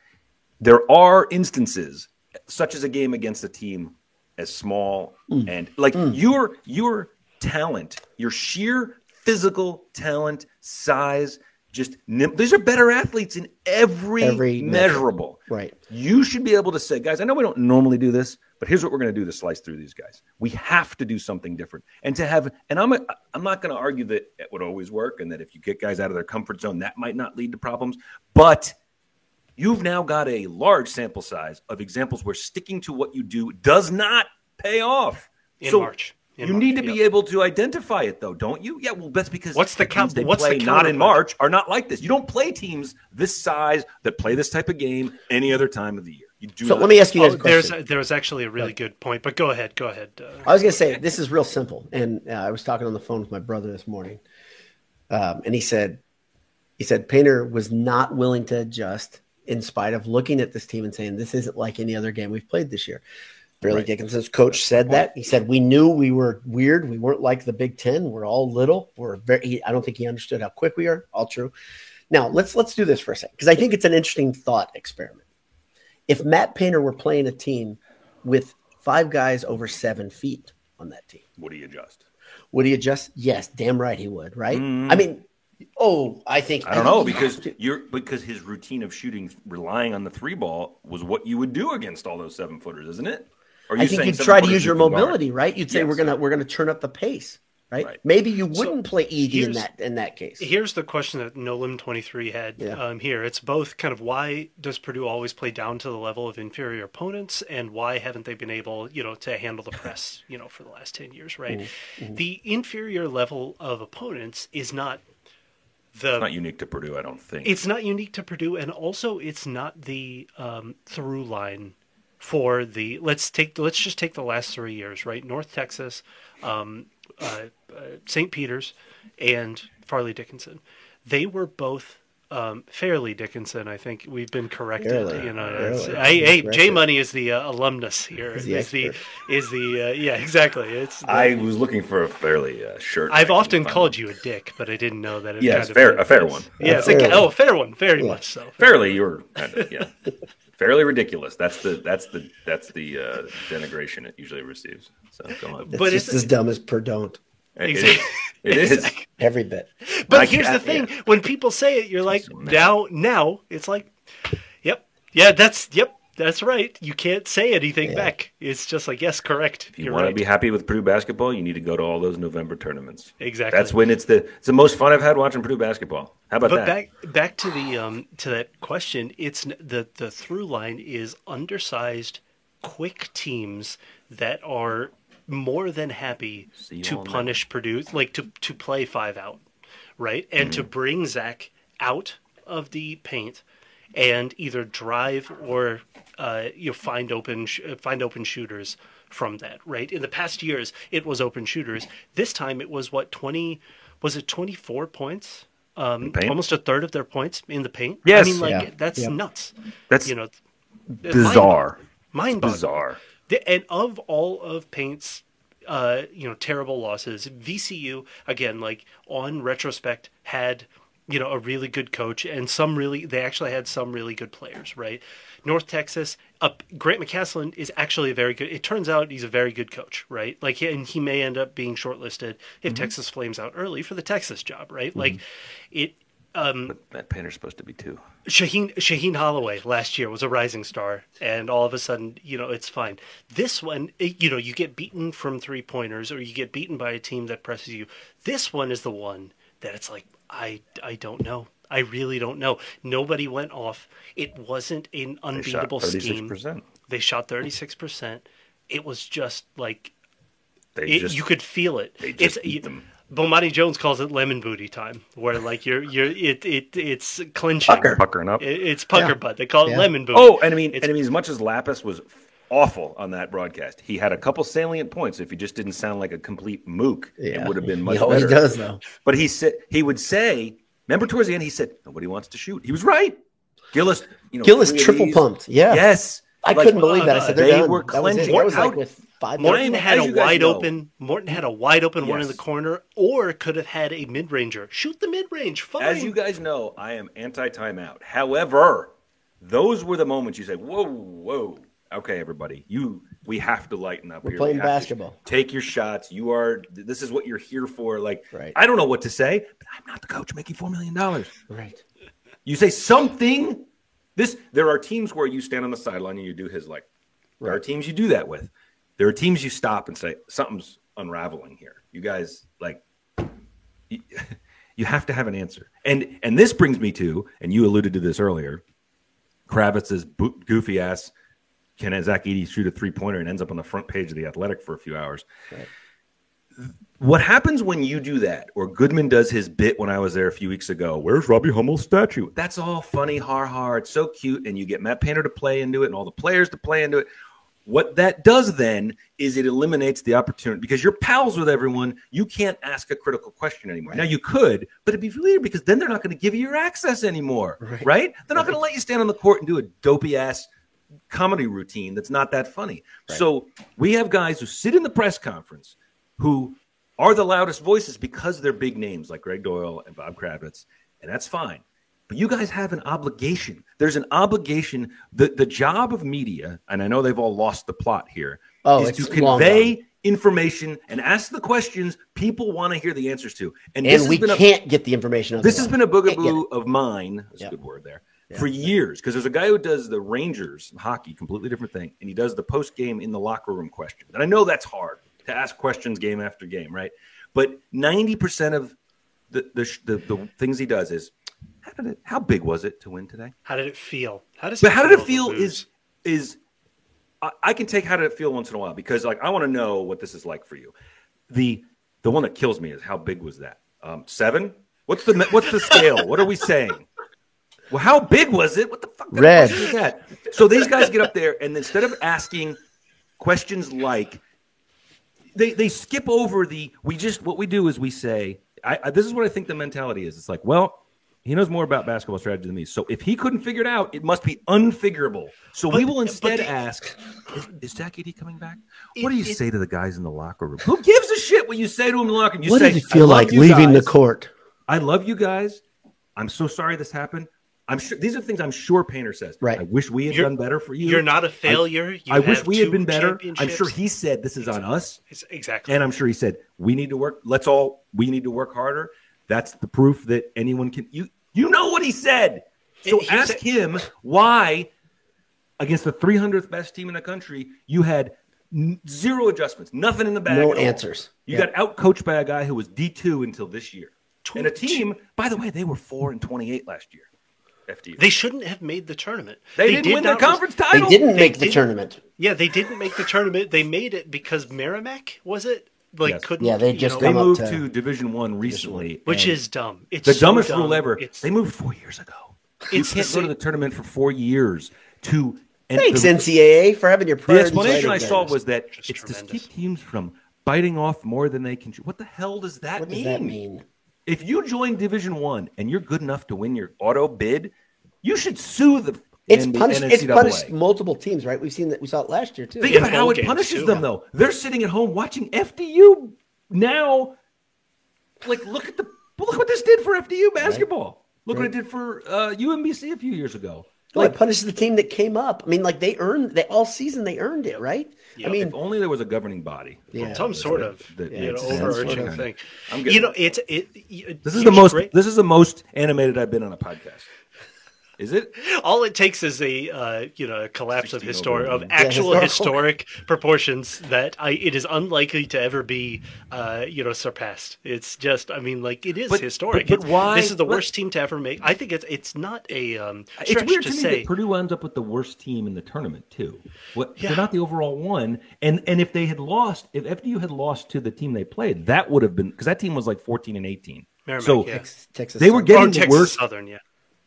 there are instances such as a game against a team as small Mm. and like your your talent your sheer physical talent size just nim- these are better athletes in every, Every measurable right. you should be able to say, guys, I know we don't normally do this, but here's what we're going to do to slice through these guys. We have to do something different. And to have, and I'm, a, I'm not going to argue that it would always work and that if you get guys out of their comfort zone, that might not lead to problems. But you've now got a large sample size of examples where sticking to what you do does not pay off. in So March. In you March, need to yeah. be able to identify it, though, don't you? Yeah, well, that's because What's the teams count- they what's the play not in? March are not like this. You don't play teams this size that play this type of game any other time of the year. You do. So not. let me ask you guys Oh, a question. there's there's actually a really good point, but go ahead, go ahead. Uh, I was going to say this is real simple, and uh, I was talking on the phone with my brother this morning, um, and he said, he said Painter was not willing to adjust in spite of looking at this team and saying this isn't like any other game we've played this year. Fairleigh Right. Dickinson's coach said that. He said we knew we were weird. We weren't like the Big Ten. We're all little. We're very. He, I don't think he understood how quick we are. All true. Now let's let's do this for a second because I think it's an interesting thought experiment. If Matt Painter were playing a team with five guys over seven feet on that team, would he adjust? would he adjust? Yes, damn right he would. Right? Mm-hmm. I mean, oh, I think I don't know think he has because to. you're because his routine of shooting, relying on the three ball, was what you would do against all those seven footers, isn't it? Or are I think you'd try to use your can guard? mobility, right? You'd say Yes. we're gonna we're gonna turn up the pace, right? Right. Maybe you wouldn't play Ed in that in that case. Here's the question that Nolim twenty three had Yeah. um, here. It's both kind of why does Purdue always play down to the level of inferior opponents, and why haven't they been able, you know, to handle the press, you know, for the last ten years, right? Mm-hmm. The inferior level of opponents is not the It's not unique to Purdue, I don't think. it's not unique to Purdue, and also it's not the um, through line for the. Let's take let's just take the last three years, right? North Texas, um, uh, uh, St. Peter's, and Fairleigh Dickinson. They were both. Um, Fairleigh Dickinson, I think we've been corrected. Fairleigh, You know, Fairleigh. it's- hey, hey, J Money is the uh, alumnus here. He's Is the the is the uh, yeah exactly. It's I was looking for a fairly uh, shirt. I've often called you a dick, but I didn't know that. It Yes, kind of fair- a fair one. Yeah, it's A like fair oh, one. a fair one, very much so. fairly. You're kind of yeah, (laughs) fairly ridiculous. That's the that's the that's the uh, denigration it usually receives. So go on. It's But just it's- as dumb as per don't. It is. Exactly. (laughs) It is. Exactly. Every bit. But I here's the can't- thing: when people say it, you're like, so now, now, it's like, yep, yeah, that's yep, that's right. You can't say anything Yeah. back. It's just like, yes, correct. If you You're want right. to be happy with Purdue basketball, you need to go to all those November tournaments. Exactly. That's when it's the it's the most fun I've had watching Purdue basketball. How about But that? back back to the um to that question, it's the the through line is undersized, quick teams that are more than happy to all now. punish Purdue, like to to play five out, right, and Mm-hmm. to bring Zach out of the paint and either drive or uh, you know, find open sh- uh, find open shooters from that. Right. In the past years, it was open shooters. This time, it was what twenty was it twenty four points. Um, almost a third of their points in the paint. Yes. I mean, like Yeah. that's Yep. nuts. That's you know, bizarre. mind Bizarre. And of all of Paint's, uh, you know, terrible losses, VCU again, like on retrospect, had you know a really good coach and some really they actually had some really good players, right? North Texas, uh, Grant McCasland is actually a very good. It turns out he's a very good coach, right? Like, and he may end up being shortlisted if Texas flames out early for the Texas job, right? Like, it. Um, Matt Painter's supposed to be too. Shaheen Shaheen Holloway last year was a rising star, and all of a sudden, you know, it's fine. This one, it- you know, you get beaten from three pointers, or you get beaten by a team that presses you. This one is the one that it's like, I, I don't know. I really don't know. Nobody went off. It wasn't an They unbeatable six scheme. They shot thirty six percent. It was just like They it, just you could feel it. they just it's beat you- them. Bomani Jones calls it lemon booty time, where like you're you're it it it's clinching. Pucker. Puckering up. It- it's pucker Yeah. butt. They call it Yeah. lemon booty. Oh, and I mean, It's- and I mean, as much as Lappas was awful on that broadcast, he had a couple salient points. If he just didn't sound like a complete mook, it would have been (laughs) much he always better. does though. But he said he would say, remember towards the end, he said nobody wants to shoot. He was right. Gillis, you know, Gillis triple these- pumped. Yeah. Yes, I Like, couldn't uh, believe that. I said they're done. were that was it. That was like with five Morton had a wide know- open. Morton had a wide open one in the corner, or could have had a mid ranger. Shoot the mid range. Fine. As you guys know, I am anti timeout. However, those were the moments you say, "Whoa, whoa." Okay, everybody, you we have to lighten up. We're here. playing We basketball. take your shots. You are. This is what you're here for. Like, Right. I don't know what to say, but I'm not the coach making four million dollars. Right. You say something. This there are teams where you stand on the sideline and you do his like. There are teams you do that with. There are teams you stop and say something's unraveling here. You guys like. You, (laughs) you have to have an answer, and and this brings me to, and you alluded to this earlier. Kravitz's bo- goofy ass can Zach Edey shoot a three pointer and ends up on the front page of the Athletic for a few hours. What happens when you do that, or Goodman does his bit when I was there a few weeks ago? Where's Robbie Hummel's statue? That's all funny, har har. It's so cute, and you get Matt Painter to play into it, and all the players to play into it. What that does then is it eliminates the opportunity because you're pals with everyone. You can't ask a critical question anymore. Now you could, but it'd be weird because then they're not going to give you your access anymore, right? They're not going to let you stand on the court and do a dopey ass comedy routine that's not that funny. So we have guys who sit in the press conference who are the loudest voices because they're big names like Gregg Doyel and Bob Kravitz, and that's fine. But you guys have an obligation. There's an obligation. The the job of media, and I know they've all lost the plot here, Oh, is to convey information and ask the questions people want to hear the answers to. And, And we can't get the information. this has been a boogaboo of mine. That's Yeah. a good word there. For years, because there's a guy who does the Rangers hockey, completely different thing, and he does the post game in the locker room questions. And I know that's hard to ask questions game after game, right? But ninety percent of the the, the the things he does is how did it? How big was it to win today? How did it feel? How does? But how did it feel? Is is I, I can take how did it feel once in a while because like I want to know what this is like for you. The the one that kills me is how big was that? Um, seven? What's the what's the scale? what are we saying? Well, how big was it? What the fuck Red. is that? So these guys get up there and instead of asking questions like they they skip over the we just what we do is we say I, I this is what I think the mentality is. It's like, well, he knows more about basketball strategy than me. So if he couldn't figure it out, it must be unfigurable. So we will instead the- ask, is, is Zach Edey coming back? It- What do you it- say to the guys in the locker room? Who gives a shit what you say to them in the locker room? You What say, did it feel like you leaving the court? I love you guys. I'm so sorry this happened. I'm sure these are things I'm sure Painter says. Right. I wish we had You're- done better for you. You're not a failure. You I wish we had been better. I'm sure he said this is on us. It's- exactly. And I'm sure he said, we need to work. Let's all, we need to work harder. That's the proof that anyone can. You, you know what he said. So He- he ask said- him why, against the 300th best team in the country, you had n- zero adjustments, nothing in the bag. No at all. answers. You Yeah. got out coached by a guy who was D2 until this year. Tw- And a team, by the way, they were 4 and 28 last year. FDU. they shouldn't have made the tournament. They, didn't did win their not res- conference They didn't make the didn't- tournament. Yeah, they didn't make the tournament. They made it because Merrimack was it like Yes. couldn't. Yeah, they you just know, They come up moved to- to Division One recently, which is dumb. It's the so dumbest dumb. rule ever. It's, They moved four years ago. It's the can't go to the tournament for four years to. And Thanks, the, NCAA, for having your the explanation I saw was that Just it's to keep teams from biting off more than they can. chew. What the hell does that What does that mean? If you join Division One and you're good enough to win your auto bid, you should sue the. It's NB punished. It's punished multiple teams, right? We've seen that. We saw it last year too. Think Yeah, about how it punishes too. them, though. They're sitting at home watching FDU now. Like, look at the look what this did for FDU basketball. Look what it did for uh, UMBC a few years ago. Well, it punishes the team that came up. I mean, like they earned. They all season they earned it, right? Yeah. I mean, If only there was a governing body. Yeah. some sort of that- you know, it's overarching thing. I'm getting You know, it. it's it. it This is the most. great- This is the most animated I've been on a podcast. Is it? (laughs) All it takes is a uh, you know a collapse of 16 historic of actual Yeah, historic proportions that I it is unlikely to ever be uh, you know surpassed. It's just I mean like it is But- historic. but- but why- This is the let- worst team to ever make. I think it's it's not a um, It's weird to, to, me say. that Purdue ends up with the worst team in the tournament too. What, Yeah. They're not the overall one, and and if they had lost, if FDU had lost to the team they played, that would have been because that team was like fourteen and eighteen. Merrimack, so yeah. Texas. they were getting or the Texas worst Southern, yeah.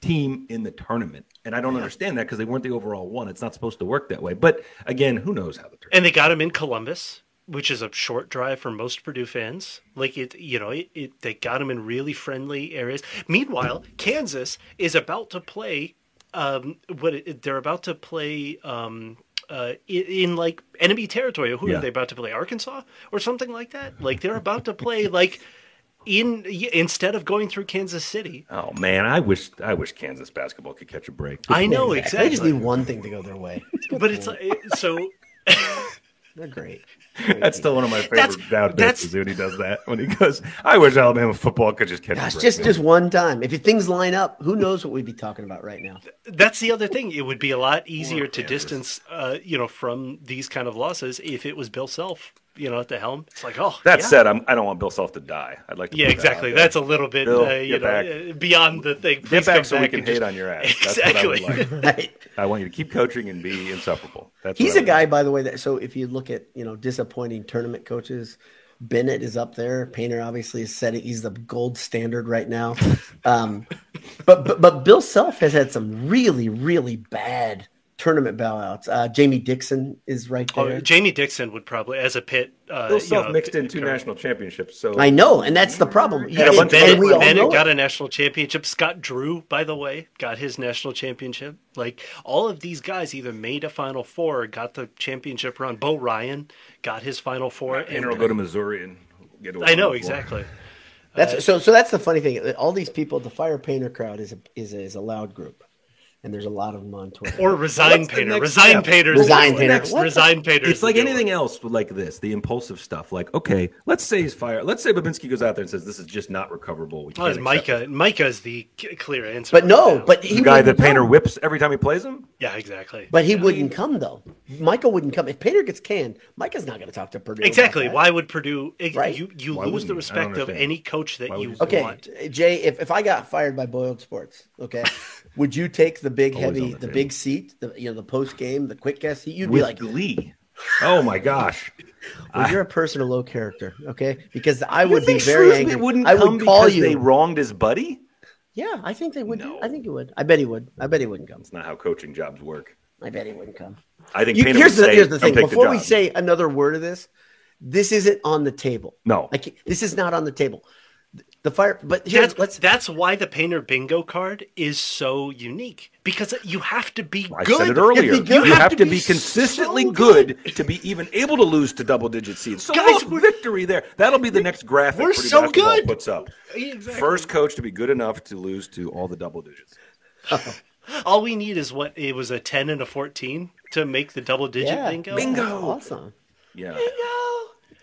Team in the tournament, and I don't understand that because they weren't the overall one. It's not supposed to work that way. But again, who knows how the tournament? And they got him in Columbus, which is a short drive for most Purdue fans. Like it, you know, it, it they got him in really friendly areas. Meanwhile, Kansas is about to play. Um, what it, they're about to play. Um, uh, in, in like enemy territory. Who Yeah. are they about to play? Arkansas or something like that. Like they're about to play like in instead of going through Kansas City. Oh man, I wish I wish Kansas basketball could catch a break. I know They exactly, just need one thing to go their way. It's a good but it's like, so (laughs) they're great. That's still one of my favorite That's- down bits that's- is when he does that. When he goes, I wish Alabama football could just catch Gosh, a break. just man." just one time. If things line up, who knows what we'd be talking about right now? that's the other thing. It would be a lot easier to Kansas. distance, uh, you know, from these kind of losses if it was Bill Self, you know, at the helm. It's like, oh, That yeah. said, I'm, I don't want Bill Self to die. I'd like to yeah, put that exactly. That's a little bit, Bill, uh, you know, back. uh, beyond the thing. Get back come so we can hate just- on your ass. That's what I would Exactly. like. (laughs) Right. I want you to keep coaching and be insufferable. That's He's what I a would guy, like. by the way, that so if you look at you know disappointing tournament coaches, Bennett is up there. Painter obviously is setting. He's the gold standard right now. Um, (laughs) but, but but Bill Self has had some really really bad tournament bailouts. Uh, Jamie Dixon is right Oh, there. Jamie Dixon would probably, as a pit, uh, Bill you Self know, mixed in two current- national championships. So I know, and that's the problem. Had a And- bunch of and Bennett, we all Bennett know got it. a national championship. Scott Drew, by the way, got his national championship. Like all of these guys either made a Final Four or got the championship run. Bo Ryan got his Final Four. Painter will go to Missouri and get. to a I know exactly. That's so. So that's the funny thing. All these people, the fire painter crowd is a, is a, is a loud group, and there's a lot of them on Twitter. Or resign What's the painter. next Resign step? painters. Resign painter. What the- Resign painters. It's like anything one. else like this, the impulsive stuff. Like, okay, let's say he's fired. Let's say Bobinski goes out there and says this is just not recoverable. We Well, can't Micah. it." Micah is the clear answer. but right no, now. but he the guy that Painter come. whips every time he plays him. yeah, exactly. But he wouldn't come though. Michael wouldn't come. If Painter gets canned, Micah's not going to talk to Purdue. Exactly. Why would Purdue? ex- Right. You you Why lose the respect of any coach that Why you you say Okay, want. Jay. If, if I got fired by Boiled Sports, okay, (laughs) would you take the big Always heavy, the, the big seat, the you know the post game, the quick guest seat? You'd With be like, glee. Oh my gosh! (laughs) well, you're a person of low character, okay? Because I would be very angry. Wouldn't I would call you. they wronged his buddy. yeah, I think they would. No. I think he would. I bet he would. I bet he wouldn't come. That's not how coaching jobs work. I bet he wouldn't come. I think You- here's the say, here's the thing. take the Before we say another word of this, this isn't on the table. no, I can't, this is not on the table. The fire, but here's That's, let's. that's why the painter bingo card is so unique because you have to be I good. said it earlier. You You, have have, to to, be be consistently so good. to be even able to lose to double digit seeds. So Guys, look, victory there. That'll be the next graphic. we're Purdue so good. Puts up Exactly. first coach to be good enough to lose to all the double digits. (laughs) All we need is what it was a ten and a fourteen to make the double digit yeah, bingo. Bingo. Awesome. Yeah,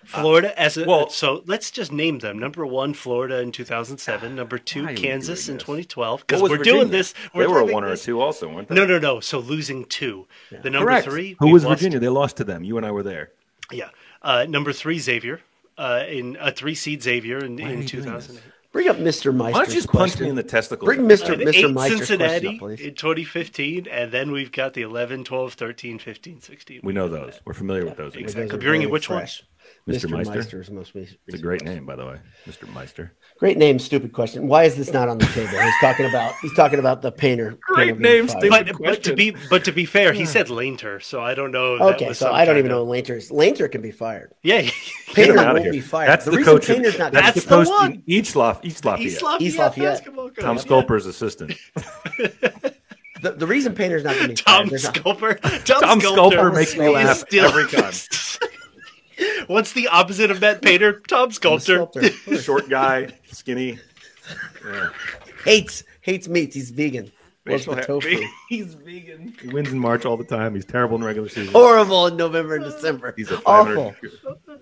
Florida as a well- so let's just name them. Number one, Florida in two thousand seven. Number two, Why are we Kansas in twenty twelve. Because we're Virginia? doing this. We're They were a living one or a two also, weren't they? No, no, no. So losing two. The number Correct. three. Who was lost- Virginia? They lost to them. You and I were there. Yeah. Uh, number three, Xavier. Uh, in a three seed Xavier in, Why in 2008. Bring up Mr. Meister's Why don't you just punch question. me in the testicles? Bring Mr. Uh, Mr. eight Meister's question Cincinnati up, please. in 2015, and then we've got the 11, 12, 13, 15, 16. We know those. We're familiar with those. Exactly. Those are Bringing very which one? Fresh. Mr. Mr. Meister? Meister is most recent. It's a great name, by the way, Mr. Meister. Great name, stupid question. Why is this not on the table? He's talking about he's talking about the painter. (laughs) Great painter name, stupid. But, but to be but to be fair, he said Lainter, so I don't know. if that Okay, so I don't kind even know of- Lainter is. Lainter can be fired. Yeah, Painter (laughs) him won't here. be fired. That's the, the, reason coach. of- Painter's not that's the That's the coach one. in East Lafayette. East Lafayette. East Lafayette, East Lafayette. Tom. Sculper's assistant. (laughs) the, the reason Painter's not going to be Tom fired. Sculper. Tom, Tom Sculper Sculper makes me laugh still- every time. What's the opposite of Matt Painter? Tom Sculptor. Sculptor. (laughs) Short guy, skinny. Yeah. hates hates meat. He's vegan. Works with tofu. (laughs) He's vegan. He wins in March all the time. He's terrible in regular season. Horrible in November and December. He's a 500. Awful.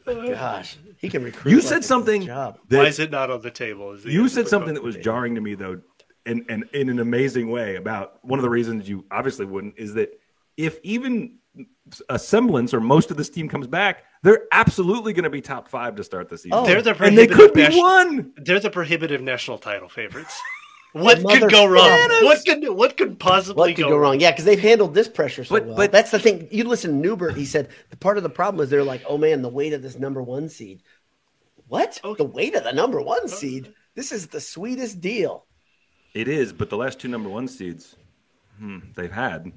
Gosh, he can recruit. You said it's something Job. Why is it not on the table? Is the you said something that was jarring to me though. and and in an amazing way about one of the reasons you obviously wouldn't is that if even a semblance or most of this team comes back, they're absolutely going to be top five to start the season. Oh. They're the and they could be national- one. They're the prohibitive national title favorites. What (laughs) could go wrong? Motherfuckers. What could what could possibly What could go wrong? Yeah, because they've handled this pressure so But- well. but- That's the thing. You listen to Newbert. He said the part of the problem is they're like, oh man, the weight of this number one seed. What? Oh. The weight of the number one seed? This is the sweetest deal. It is, but the last two number one seeds hmm, they've had.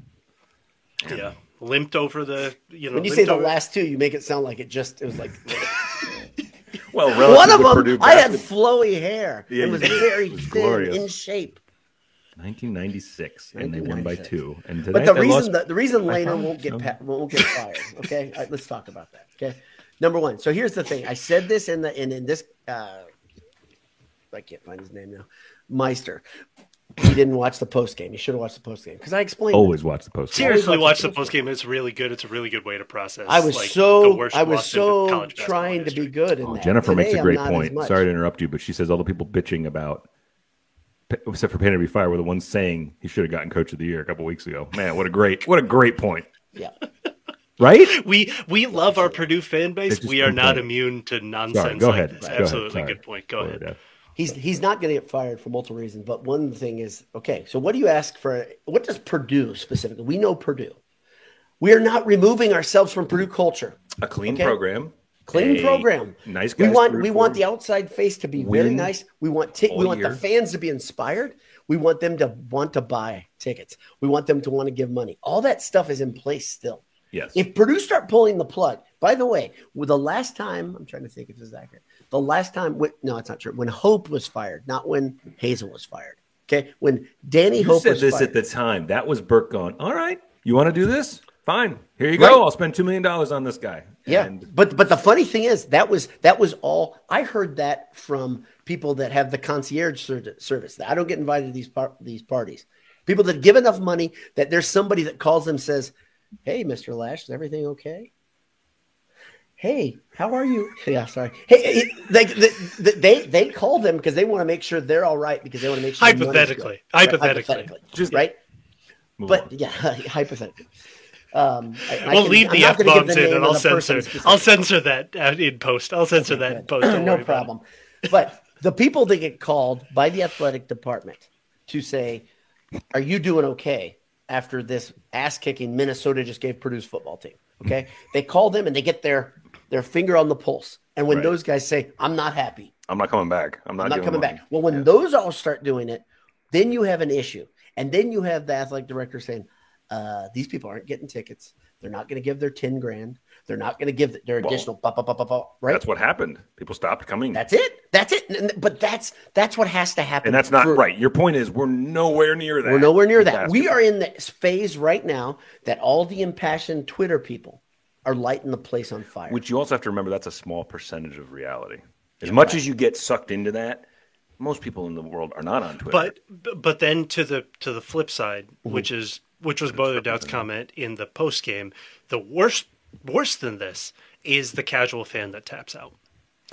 Yeah, limped over the you know. When you say the over- last two, you make it sound like it just it was like (laughs) Well, one of to them. Purdue I had flowy hair. Yeah, it was you very It was thin glorious. in shape. 1996, and they won by two. And But the reason lost that the reason by won't get so- pa- won't get (laughs) fired. Okay, All right, let's talk about that. Okay, number one. So here's the thing. I said this in the in in this. Uh, I can't find his name now. Meister. He didn't watch the post game. He should have watched the post game because I explained. it. always watch the post. Game. Seriously, watch the watch the post game. It's really good. It's a really good way to process. I was like, the so worst I was so trying to be good. In Oh, that. Jennifer makes Today, a I'm great point. Sorry to interrupt you, but she says all the people bitching about, except for Painter to be fired, were the ones saying he should have gotten Coach of the Year a couple weeks ago. Man, what a great, what a great point, Yeah. right? We we love our Purdue fan base. We are not complain. immune to nonsense Sorry, go like ahead. this. Go. Absolutely Sorry. good point. Go ahead. Dad. He's he's not going to get fired for multiple reasons, but one thing is okay. So what do you ask for? What does Purdue specifically? We know Purdue. We are not removing ourselves from Purdue culture. A clean Okay. program, Clean a program. nice. We want we want the outside face to be very Win nice. We want ti- we want year. the fans to be inspired. We want them to want to buy tickets. We want them to want to give money. All that stuff is in place still. yes. If Purdue start pulling the plug, by the way, with the last time, I'm trying to think if this is accurate. The last time, when, no, it's not true. When Hope was fired, not when Hazell was fired. Okay, when Danny you Hope said was this fired. at the time. That was Burke going. All right, you want to do this? Fine. Here you go. Right. I'll spend two million dollars on this guy. Yeah, And but but the funny thing is that was that was all I heard that from people that have the concierge ser- service. I don't get invited to these par- these parties. People that give enough money that there's somebody that calls them says, "Hey, Mister Lash, is everything okay?" Hey, how are you? (laughs) Yeah, sorry. Hey, it- they they they, they call them because they want to make sure they're all right because they want to make sure the good. Hypothetically. Hypothetically. hypothetically, Just- right? move But on. yeah, (laughs) hypothetically. Um, I- I We'll can- leave I'm the f bombs in, and I'll censor. I'll censor that uh, in post. I'll censor that in post. No worry about it. problem. But the people that get called by the athletic department to say, "Are you doing okay?" After this ass kicking Minnesota just gave Purdue's football team, okay, they call them and they get their their finger on the pulse. And when Right. those guys say, "I'm not happy," I'm not coming back. I'm not, I'm not coming money. back. Well, when Yeah. those all start doing it, then you have an issue. And then you have the athletic director saying, uh, these people aren't getting tickets. They're not going to give their 10 grand. They're not going to give their Well, additional, ba, ba, ba, ba, ba, right? That's what happened. People stopped coming. That's it. That's it. But that's that's what has to happen. and that's not for- right. Your point is we're nowhere near that. We're nowhere near that. We are in the phase right now that all the impassioned Twitter people are lighting the place on fire. Which you also have to remember that's a small percentage of reality. As much as you get sucked into that, most people in the world are not on Twitter. But but then to the to the flip side, Mm-hmm. which is which was Boilerdowd's comment in the post game, the worst worse than this is the casual fan that taps out,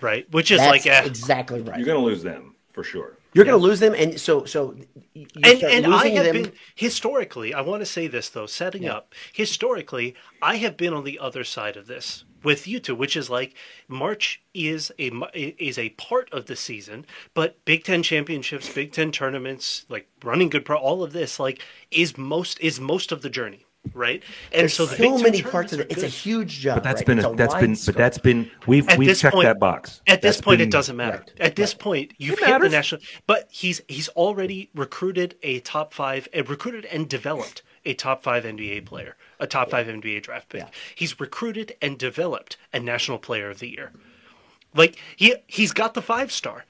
right? Which is that's like eh, exactly right. you're going to lose them for sure. You're going to lose them, and so so you and and I have them. been historically. I want to say this though, setting up historically, I have been on the other side of this with you two, which is like March is a is a part of the season, but Big Ten championships, Big Ten tournaments, like running good pro, all of this, like is most is most of the journey, right? And There's so so, the Big many parts of it. It's a huge job. But that's right? been a, a that's wide been scope. but that's been we've At we've checked point- that box. At this That's point, been- it doesn't matter. Right. At this point, you've It hit the national. But he's he's already recruited a top five, uh, recruited and developed a top five NBA player, a top five NBA draft pick. Yeah. He's recruited and developed a national player of the year. Like he he's got the five star,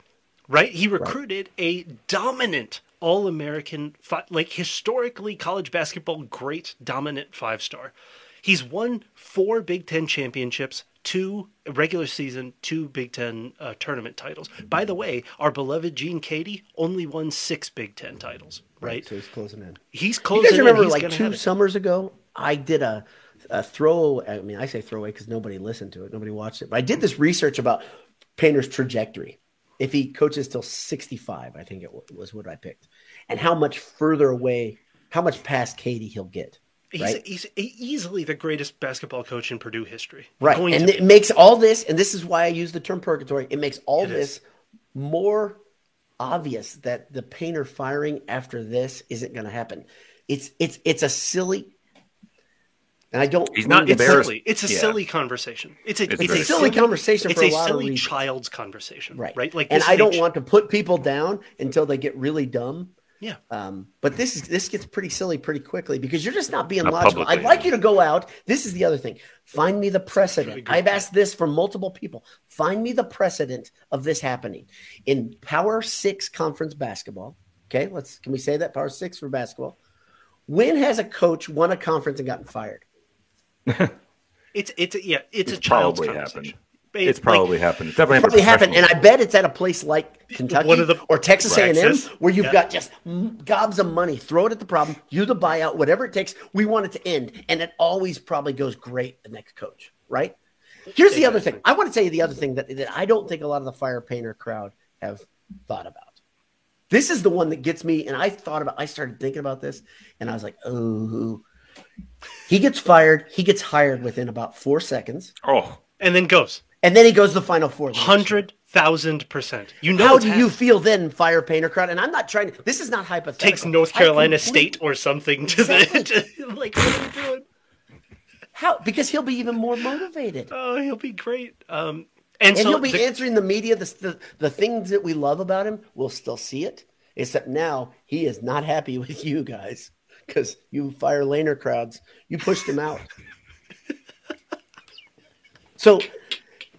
right? He recruited a dominant All American, like historically college basketball great dominant five star. He's won four Big Ten championships, two regular season, two Big Ten uh, tournament titles. By the way, our beloved Gene Keady only won six Big Ten titles. Right? So he's closing in. He's closing. You guys remember like two summers ago? I did a, a throw. I mean, I say throwaway because nobody listened to it, nobody watched it. But I did this research about Painter's trajectory. If he coaches till 65, I think it was what I picked. and how much further away, how much past Keady he'll get. He's, Right. he's easily the greatest basketball coach in Purdue history. Right. Going And it makes all this, and this is why I use the term purgatory, it makes all It this is. more obvious that the painter firing after this isn't going to happen. It's it's it's a silly and I don't He's not It's embarrassed. silly. It's a Yeah. silly conversation. It's a It's it's, It's a silly conversation It's for a a lot silly reasons. child's conversation, Right. Right. Like, and I don't age- want to put people down until they get really dumb. Yeah. Um, but this is this gets pretty silly pretty quickly because you're just not being Not logical. publicly. I'd like you to go out. This is the other thing. Find me the precedent. I've asked this from multiple people. Find me the precedent of this happening in Power Six conference basketball. Okay, let's can we say that Power Six for basketball? When has a coach won a conference and gotten fired? It's it's a, yeah. It's, It's a child's probably conversation. happened. It- It's like, probably happened. It's definitely happened. probably happened, and I bet it's at a place like Kentucky One of the- or Texas A&M, where you've yeah. got just gobs of money. Throw it at the problem. You the buyout, whatever it takes. We want it to end, and it always probably goes great. The next coach, right? Here's the other thing. I want to tell you the other thing that, that I don't think a lot of the fire painter crowd have thought about. This is the one that gets me, and I thought about. I started thinking about this, and I was like, oh. He gets fired. He gets hired within about four seconds, Oh, and then goes and then he goes to the final four. the next year. hundred thousand percent. You know, How do hap- you feel then, fire painter crowd? And I'm not trying to. This is not hypothetical. takes North Carolina complete- State or something to Exactly. the (laughs) like what are you doing? How? Because he'll be even more motivated, Oh, he'll be great. Um, and, and so he'll be the- answering the media. The, the the things that we love about him, we'll still see it. Except now he is not happy with you guys because you fire laner crowds. You pushed them out. (laughs) so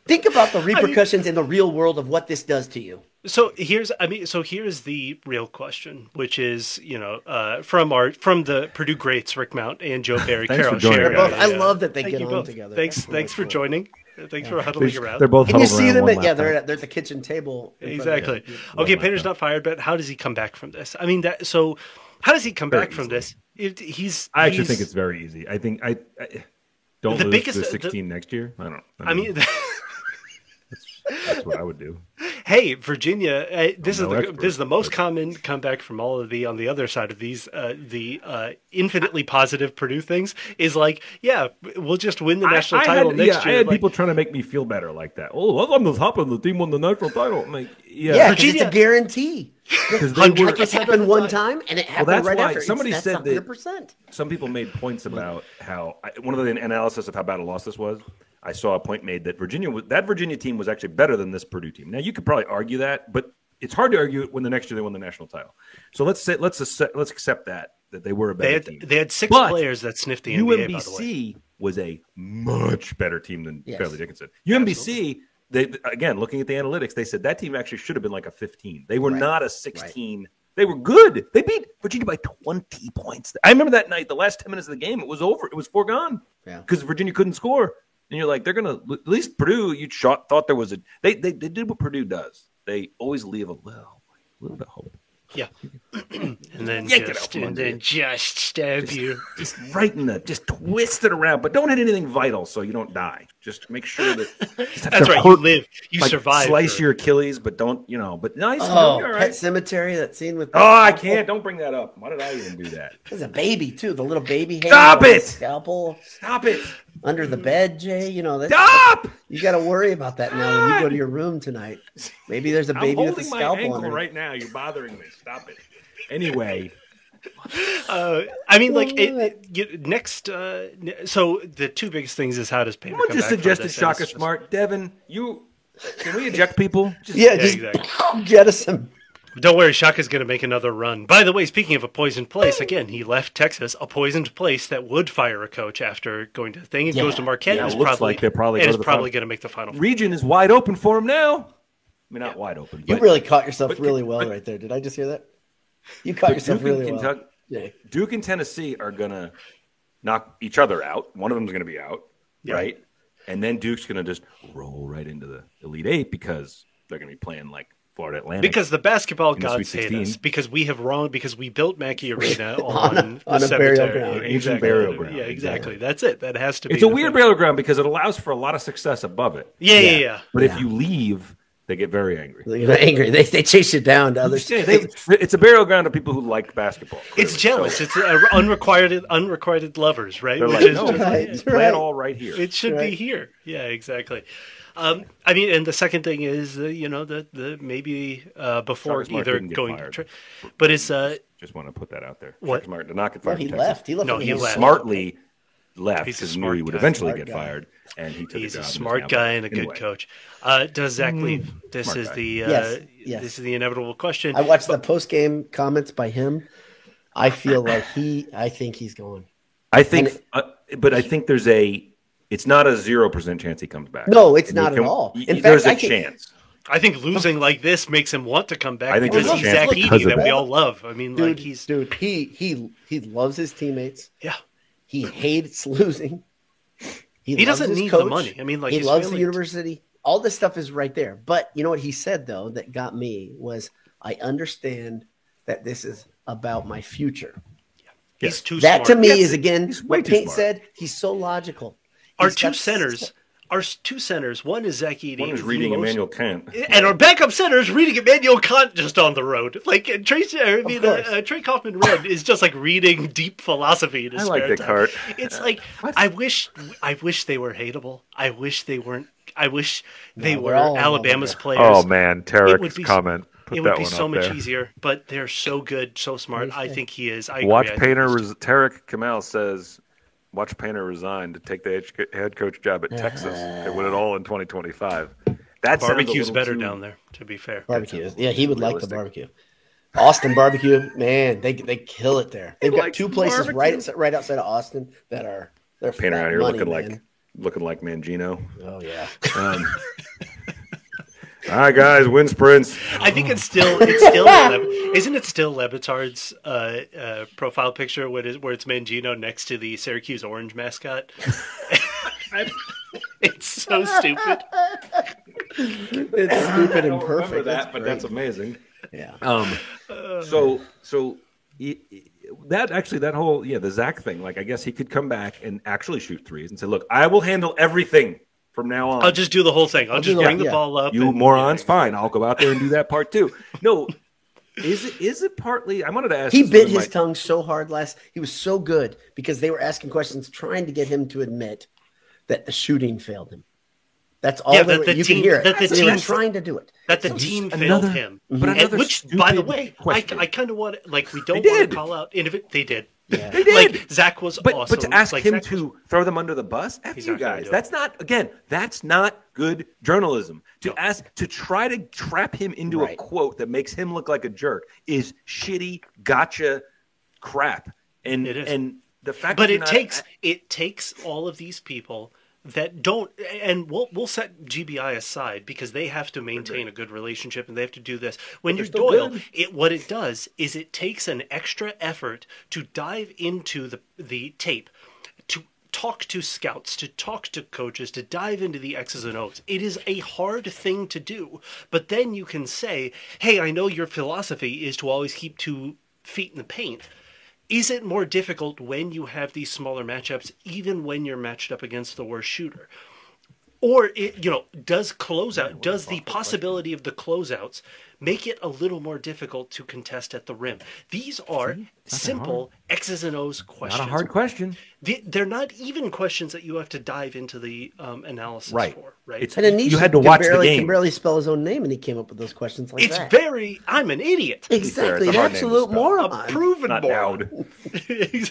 think about the repercussions in the real world of what this does to you. So here's, I mean, so here's the real question, which is, you know, uh, from our from the Purdue greats, Rick Mount and Joe (laughs) Barry, Thanks Carroll for joining, Both- guys. I love that they Thank get you on both. together. Thanks, That's thanks for cool. joining. Thanks for huddling They're, around. they're both And you see them at yeah, they're at, they're at the kitchen table. in front of Exactly. Okay, Painter's not fired, but how does he come back from this? I mean, that so how does he come Very back from this? It, he's. I actually he's- think it's very easy. I think I, I don't The lose biggest- the uh, the- 16 next year. I don't. I mean, (laughs) that's what I would do. (laughs) hey, Virginia, uh, this I'm is no the expert, this is the most but- common comeback from all of the on the other side of these uh, the uh, infinitely positive Purdue things is like, yeah, we'll just win the national I, I title had, next yeah, year. I had Like, people trying to make me feel better like that. Oh, I'm the top of the team won the national title. I'm like, yeah, Yeah, 'cause it's Virginia- a guarantee. (laughs) because they Hundred were. Like happened one time, and it happened that's right why after. somebody it's, said that- 100%. some people made points about how I, one of the analysis of how bad a loss this was. I saw a point made that Virginia that Virginia team was actually better than this Purdue team. Now you could probably argue that, but it's hard to argue it when the next year they won the national title. So let's say let's accept, let's accept that that they were a better they had team. they had six But players that sniffed the NBA. By the UMBC was a much better team than Yes. Fairleigh Dickinson. UMBC, they again looking at the analytics, they said that team actually should have been like a 15. They were Right. not a 16. They were good. They beat Virginia by 20 points. I remember that night, the last 10 minutes of the game, it was over. It was foregone Yeah. because Virginia couldn't score. And you're like, they're gonna at least Purdue. You shot, thought there was a they, they they did what Purdue does. They always leave a little little bit of hope. yeah, (clears throat) and then Yank it out just and then just stab you. just right in the just twist it around, but don't hit anything vital so you don't die. Just make sure that (laughs) That's to right. You live. You like, survive. Slice for- your Achilles, but don't you know? But nice. Oh, you'll be all Pet right. Cemetery, that scene with. Oh, I can't. Don't bring that up. Why did I even do that? (laughs) There's a baby too. The little baby. hanging Stop it! Scalpel Stop it! under the bed, Jay. You know that. Stop! You got to worry about that now when you go to your room tonight. Maybe there's a I'm baby with a holding my scalpel ankle under. it. right now. You're bothering me. Stop it. Anyway, Uh, I mean, like it, Love it- you- next. Uh, so the two biggest things is how does Painter someone come just back from suggested this? Shaka And it's- Smart. Devin, you can we eject people? Just, (laughs) Yeah, Yeah, just exactly. (laughs) jettison. Don't worry, Shaka's going to make another run. By the way, speaking of a poisoned place, again, he left Texas, a poisoned place that would fire a coach after going to the thing. It Yeah. goes to Marquette. Yeah, it looks probably, like they're probably and go is to the probably going to make the final. Region is wide open for him now. I mean, not wide open. You really caught yourself but- really well but- right there. Did I just hear that? You caught but yourself Duke and really well. Yeah. Duke and Tennessee are gonna knock each other out. One of them's gonna be out, Yeah. right? And then Duke's gonna just roll right into the Elite Eight because they're gonna be playing like Florida Atlantic. Because the basketball the gods Sweet hate us. Because we have wrong. Because we built Mackey (laughs) Arena On on, a- the on a burial cemetery. ground. Ancient Exactly. burial ground, Yeah, exactly. exactly. That's it. That has to be. it's a weird thing. burial ground because it allows for a lot of success above it. Yeah, yeah, yeah. But Yeah. if you leave, They get very angry. They get angry. They, they chase you down to other Yeah, they- it's a burial ground of people who like basketball. It's clearly. jealous. It's uh, unrequited unrequited lovers, right? They're Which like, is no, just- Right, play it right. all right here. it should be here. Yeah, exactly. Um, I mean, and the second thing is, uh, you know, the the maybe uh, before Marcus Smart either going, fired. tra- but it's uh, Just want to put that out there. What? Marcus Smart did not get No, fired. he left. He left. No, he left. Smartly left because knew he would guy. eventually Smart get guy. fired, and he took he's a a smart guy and a good Anyway, coach. Uh, does Zach leave? This is guy. the uh, Yes, yes. this is the inevitable question. I watched the post game comments by him. I feel like he. I think he's going. I think, And uh, but I think there's a. It's not a zero percent chance he comes back. No, it's And not you at can- all. y- In there's fact, a I can- chance. I think losing like this makes him want to come back I think there's a he's chance Zach because of that we all love. I mean, Dude, like he's dude, he he he loves his teammates. yeah. He hates (laughs) losing. He loves doesn't need the money. I mean, like he loves the university. All this stuff is right there. But you know what he said though that got me was I understand that this is about my future. He's too That smart. to me Yes, is again he's what too said. He's so logical. Our two centers, our two centers. One is Zach Edey. One is reading most- Immanuel Kant. (laughs) and our backup center is reading Immanuel Kant just on the road. Like uh, Trace, I mean, uh, uh, Trey Kaufman-Renn is just like reading deep philosophy in his I like spare Descartes. time. It's like I wish, I wish they were hateable. I wish they weren't. I wish they No, we're were Alabama's over players. Oh man, Tarek's comment. Put it would be so much there. easier. But they're so good, so smart. I think he is. I Watch agree. Painter. Res- Tarek Kamal says, "Watch Painter resign to take the head- head coach job at Texas. They win it all in 2025." That barbecue's better too- down there. To be fair, Barbecue. Yeah, he would like the barbecue. Austin barbecue, man, they they kill it there. They've got like two places barbecue. right right outside of Austin that are they're Painter flat out here money, looking man. like looking like Mangino. oh yeah. Um, (laughs) all right, guys, win sprints. I think it's still it's still Le- isn't it still Le Batard's uh, uh, profile picture where, it is, where it's Mangino next to the Syracuse Orange mascot. (laughs) it's so stupid. It's stupid and perfect. That, That's but that's amazing. yeah. Um, so so y- y- that actually that whole yeah the Zach thing like I guess he could come back and actually shoot threes and say look I will handle everything from now on. I'll just do the whole thing. I'll, I'll just do the- bring the yeah. ball up. you and- morons, fine. I'll go out there and do that part too. No, is it is it partly? I wanted to ask. He bit his my- tongue so hard last. He was so good because they were asking questions, trying to get him to admit that the shooting failed him. That's all. Yeah, that the you team- can hear it. that the they were team- trying to do it. that the So team failed another- him. Mhm. but And another which, by the way, I, question. I kind of want like we don't want to call out. individ- They did. Yeah. They did. Like Zach was But awesome. but to ask Like, him Zach was- to throw them under the bus, F He's you guys. That's not again. That's not good journalism. To ask to try to trap him into a quote that makes him look like a jerk is shitty gotcha crap. And It is. and the fact, but it not- takes it takes all of these people that don't and we'll we'll set GBI aside because they have to maintain a good relationship and they have to do this. When you're still Doyel, good. it what it does is it takes an extra effort to dive into the the tape to talk to scouts, to talk to coaches, to dive into the X's and O's. It is a hard thing to do. But then you can say, "Hey, I know your philosophy is to always keep two feet in the paint." Is it more difficult when you have these smaller matchups, even when you're matched up against the worst shooter? Or it, you know, does closeout, does the possibility of the closeouts make it a little more difficult to contest at the rim? These are simple X's and O's questions. not a hard question. They- They're not even questions that you have to dive into the um, analysis Right. for, right? It's- And Anisha You had to could watch the barely, game. Can barely spell his own name, and he came up with those questions like it's that. very. I'm an idiot. exactly it's an a hard name to absolute moron. A proven Not moron. (laughs)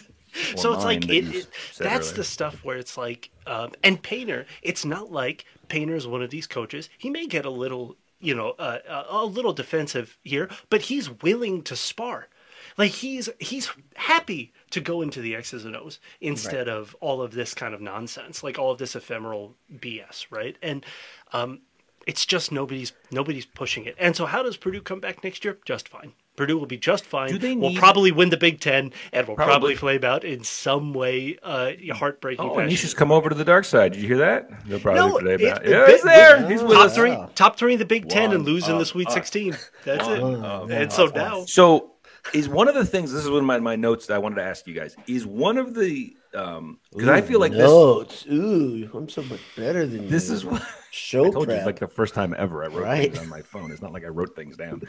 So it's like it, it- that's earlier. the stuff where it's like um, and Painter it's not like Painter is one of these coaches he may get a little you know uh, a, a little defensive here but he's willing to spar. Like he's he's happy to go into the X's and O's instead of all of this kind of nonsense like all of this ephemeral BS right? And um, it's just nobody's nobody's pushing it. And so how does Purdue come back next year? Just fine Purdue will be just fine. Do they We'll probably win the Big Ten, and we'll Probably. probably, flame out in some way, uh, heartbreaking Oh, fashion. and he's just come over to the dark side. Did you hear that? They'll probably No, play it- back. it- Yeah, he's there. He's with top us. three, top three in the Big Ten, and One lose in the Sweet us. Sixteen. That's it. One of and so now, So is one of the things. This is one of my, my notes that I wanted to ask you guys. Is one of the because I feel like this. notes. Ooh, I'm so much better than This you. is what show I told you it's like the first time ever I wrote Right. things on my phone. It's not like I wrote things down.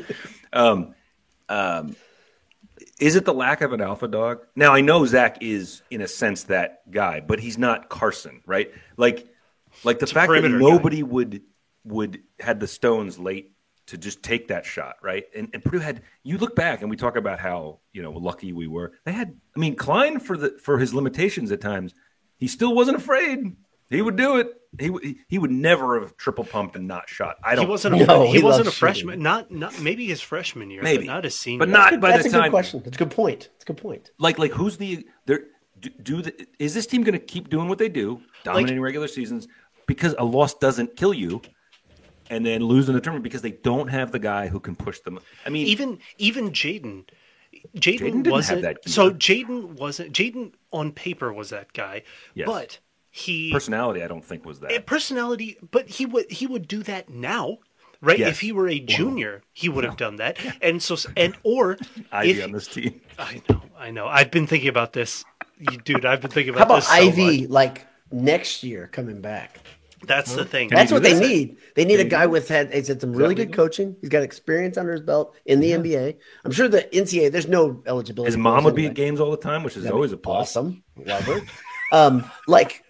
Um, um, is it the lack of an alpha dog? Now I know Zach is in a sense that guy, but he's not Carsen, right? Like, like the a fact that perimeter guy. nobody would would had the stones late to just take that shot, right? And, and Purdue had. You look back and we talk about how you know lucky we were. They had. I mean, Cline for the for his limitations at times, he still wasn't afraid. He would do it. He would- he would never have triple pumped and not shot. I don't. He wasn't. A, No, he, he wasn't a freshman. shooting. Not not maybe his freshman year, Maybe. but not his senior. But not by That's the a good question. That's a good point. That's a good point. Like like who's the there? Do, do the, is this team going to keep doing what they do, dominating regular seasons? Because a loss doesn't kill you, and then lose in the tournament because they don't have the guy who can push them. I mean, even even Jaden. Jaden Jaden didn't have wasn't. that so Jaden wasn't. Jaden on paper was that guy, Yes. but he personality, I don't think was that. eh, personality. But he would he would do that now, right? Yes. If he were a junior, he would have done that. And so and or (laughs) Ivey if, on this team. I know, I know. I've been thinking about this, dude. I've been thinking about How about about this. so Ivey much. like next year coming back? That's the thing. That's what they this? need. They need a guy with had he's had some really that good coaching. He's got experience under his belt in the NBA. I'm sure the NCAA. There's no eligibility. His mom would be at games all the time, which is always a plus. awesome. Love her. (laughs) um, like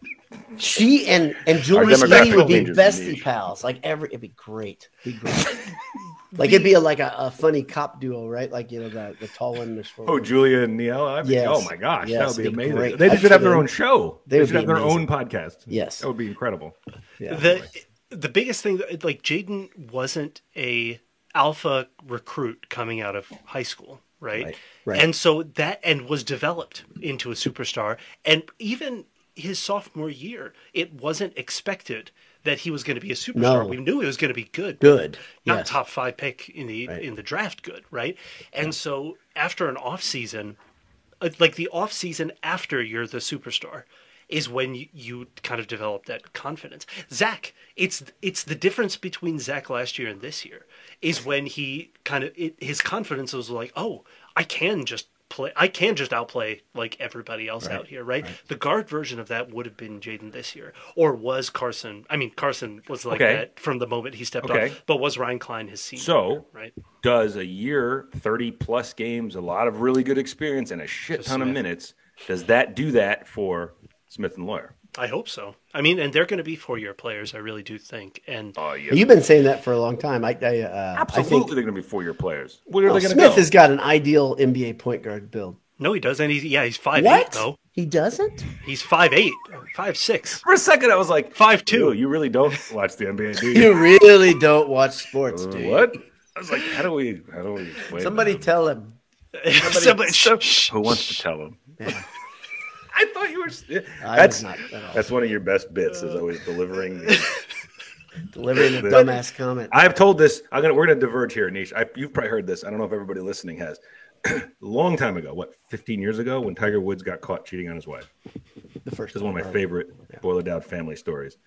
she and and Julie demographic Skinny would be bestie niche. pals. Like every, it'd be great. It'd be great. (laughs) like it'd be a, like a, a funny cop duo, right? Like you know the the tall one and the short. Oh, one. Julia and Neil. I mean, Yes. Oh my gosh, Yes, that would be be amazing. great. They I should have their own show. they They, would should have their amazing. own podcast. Yes. that would be incredible. Yeah. the the biggest thing that- like Jaden wasn't a alpha recruit coming out of high school, right? Right, right. And so that and was developed into a superstar and even his sophomore year, it wasn't expected that he was going to be a superstar. No. We knew he was going to be good. Good. Not Yes. top 5 pick in the Right. in the draft good, right? And so after an off season, uh, like the off season after you're the superstar is when you, you kind of develop that confidence. Zach, it's it's the difference between Zach last year and this year is when he kind of it, his confidence was like, oh, I can just play, I can just outplay like everybody else out here, right? The guard version of that would have been Jaden this year, or was Carsen? I mean, Carsen was like Okay. that from the moment he stepped Okay. but was Ryan Cline his senior? So, year, right? does a year, 30 plus games, a lot of really good experience, and a shit ton of minutes, does that do that for Smith and Loyer? I hope so. I mean, and they're going to be four-year players. I really do think. And Oh, yeah. You've been saying that for a long time. I, I, uh, I Absolutely, think they're going to be four year players. Where are well, they going to Smith go? has got an ideal NBA point guard build. no, he doesn't. he's yeah, he's five What? eight though. He doesn't? He's five eight, five six. For a second, I was like, Five two. You really don't watch the NBA, do you? You really don't watch sports, do you? what? I was like, how do we? How do we? Explain Somebody tell him. (laughs) Somebody, shh, shh. Who wants to tell him? I thought you were. I That's not at all. that's one of your best bits is uh. always delivering. (laughs) delivering a dumbass comment. I've told this. I'm gonna. We're gonna diverge here, Niche. I, you've probably heard this. I don't know if everybody listening has. a (clears throat) long time ago, what, 15 years ago, when Tiger Woods got caught cheating on his wife. The first This is one of my right. favorite boiled down family stories.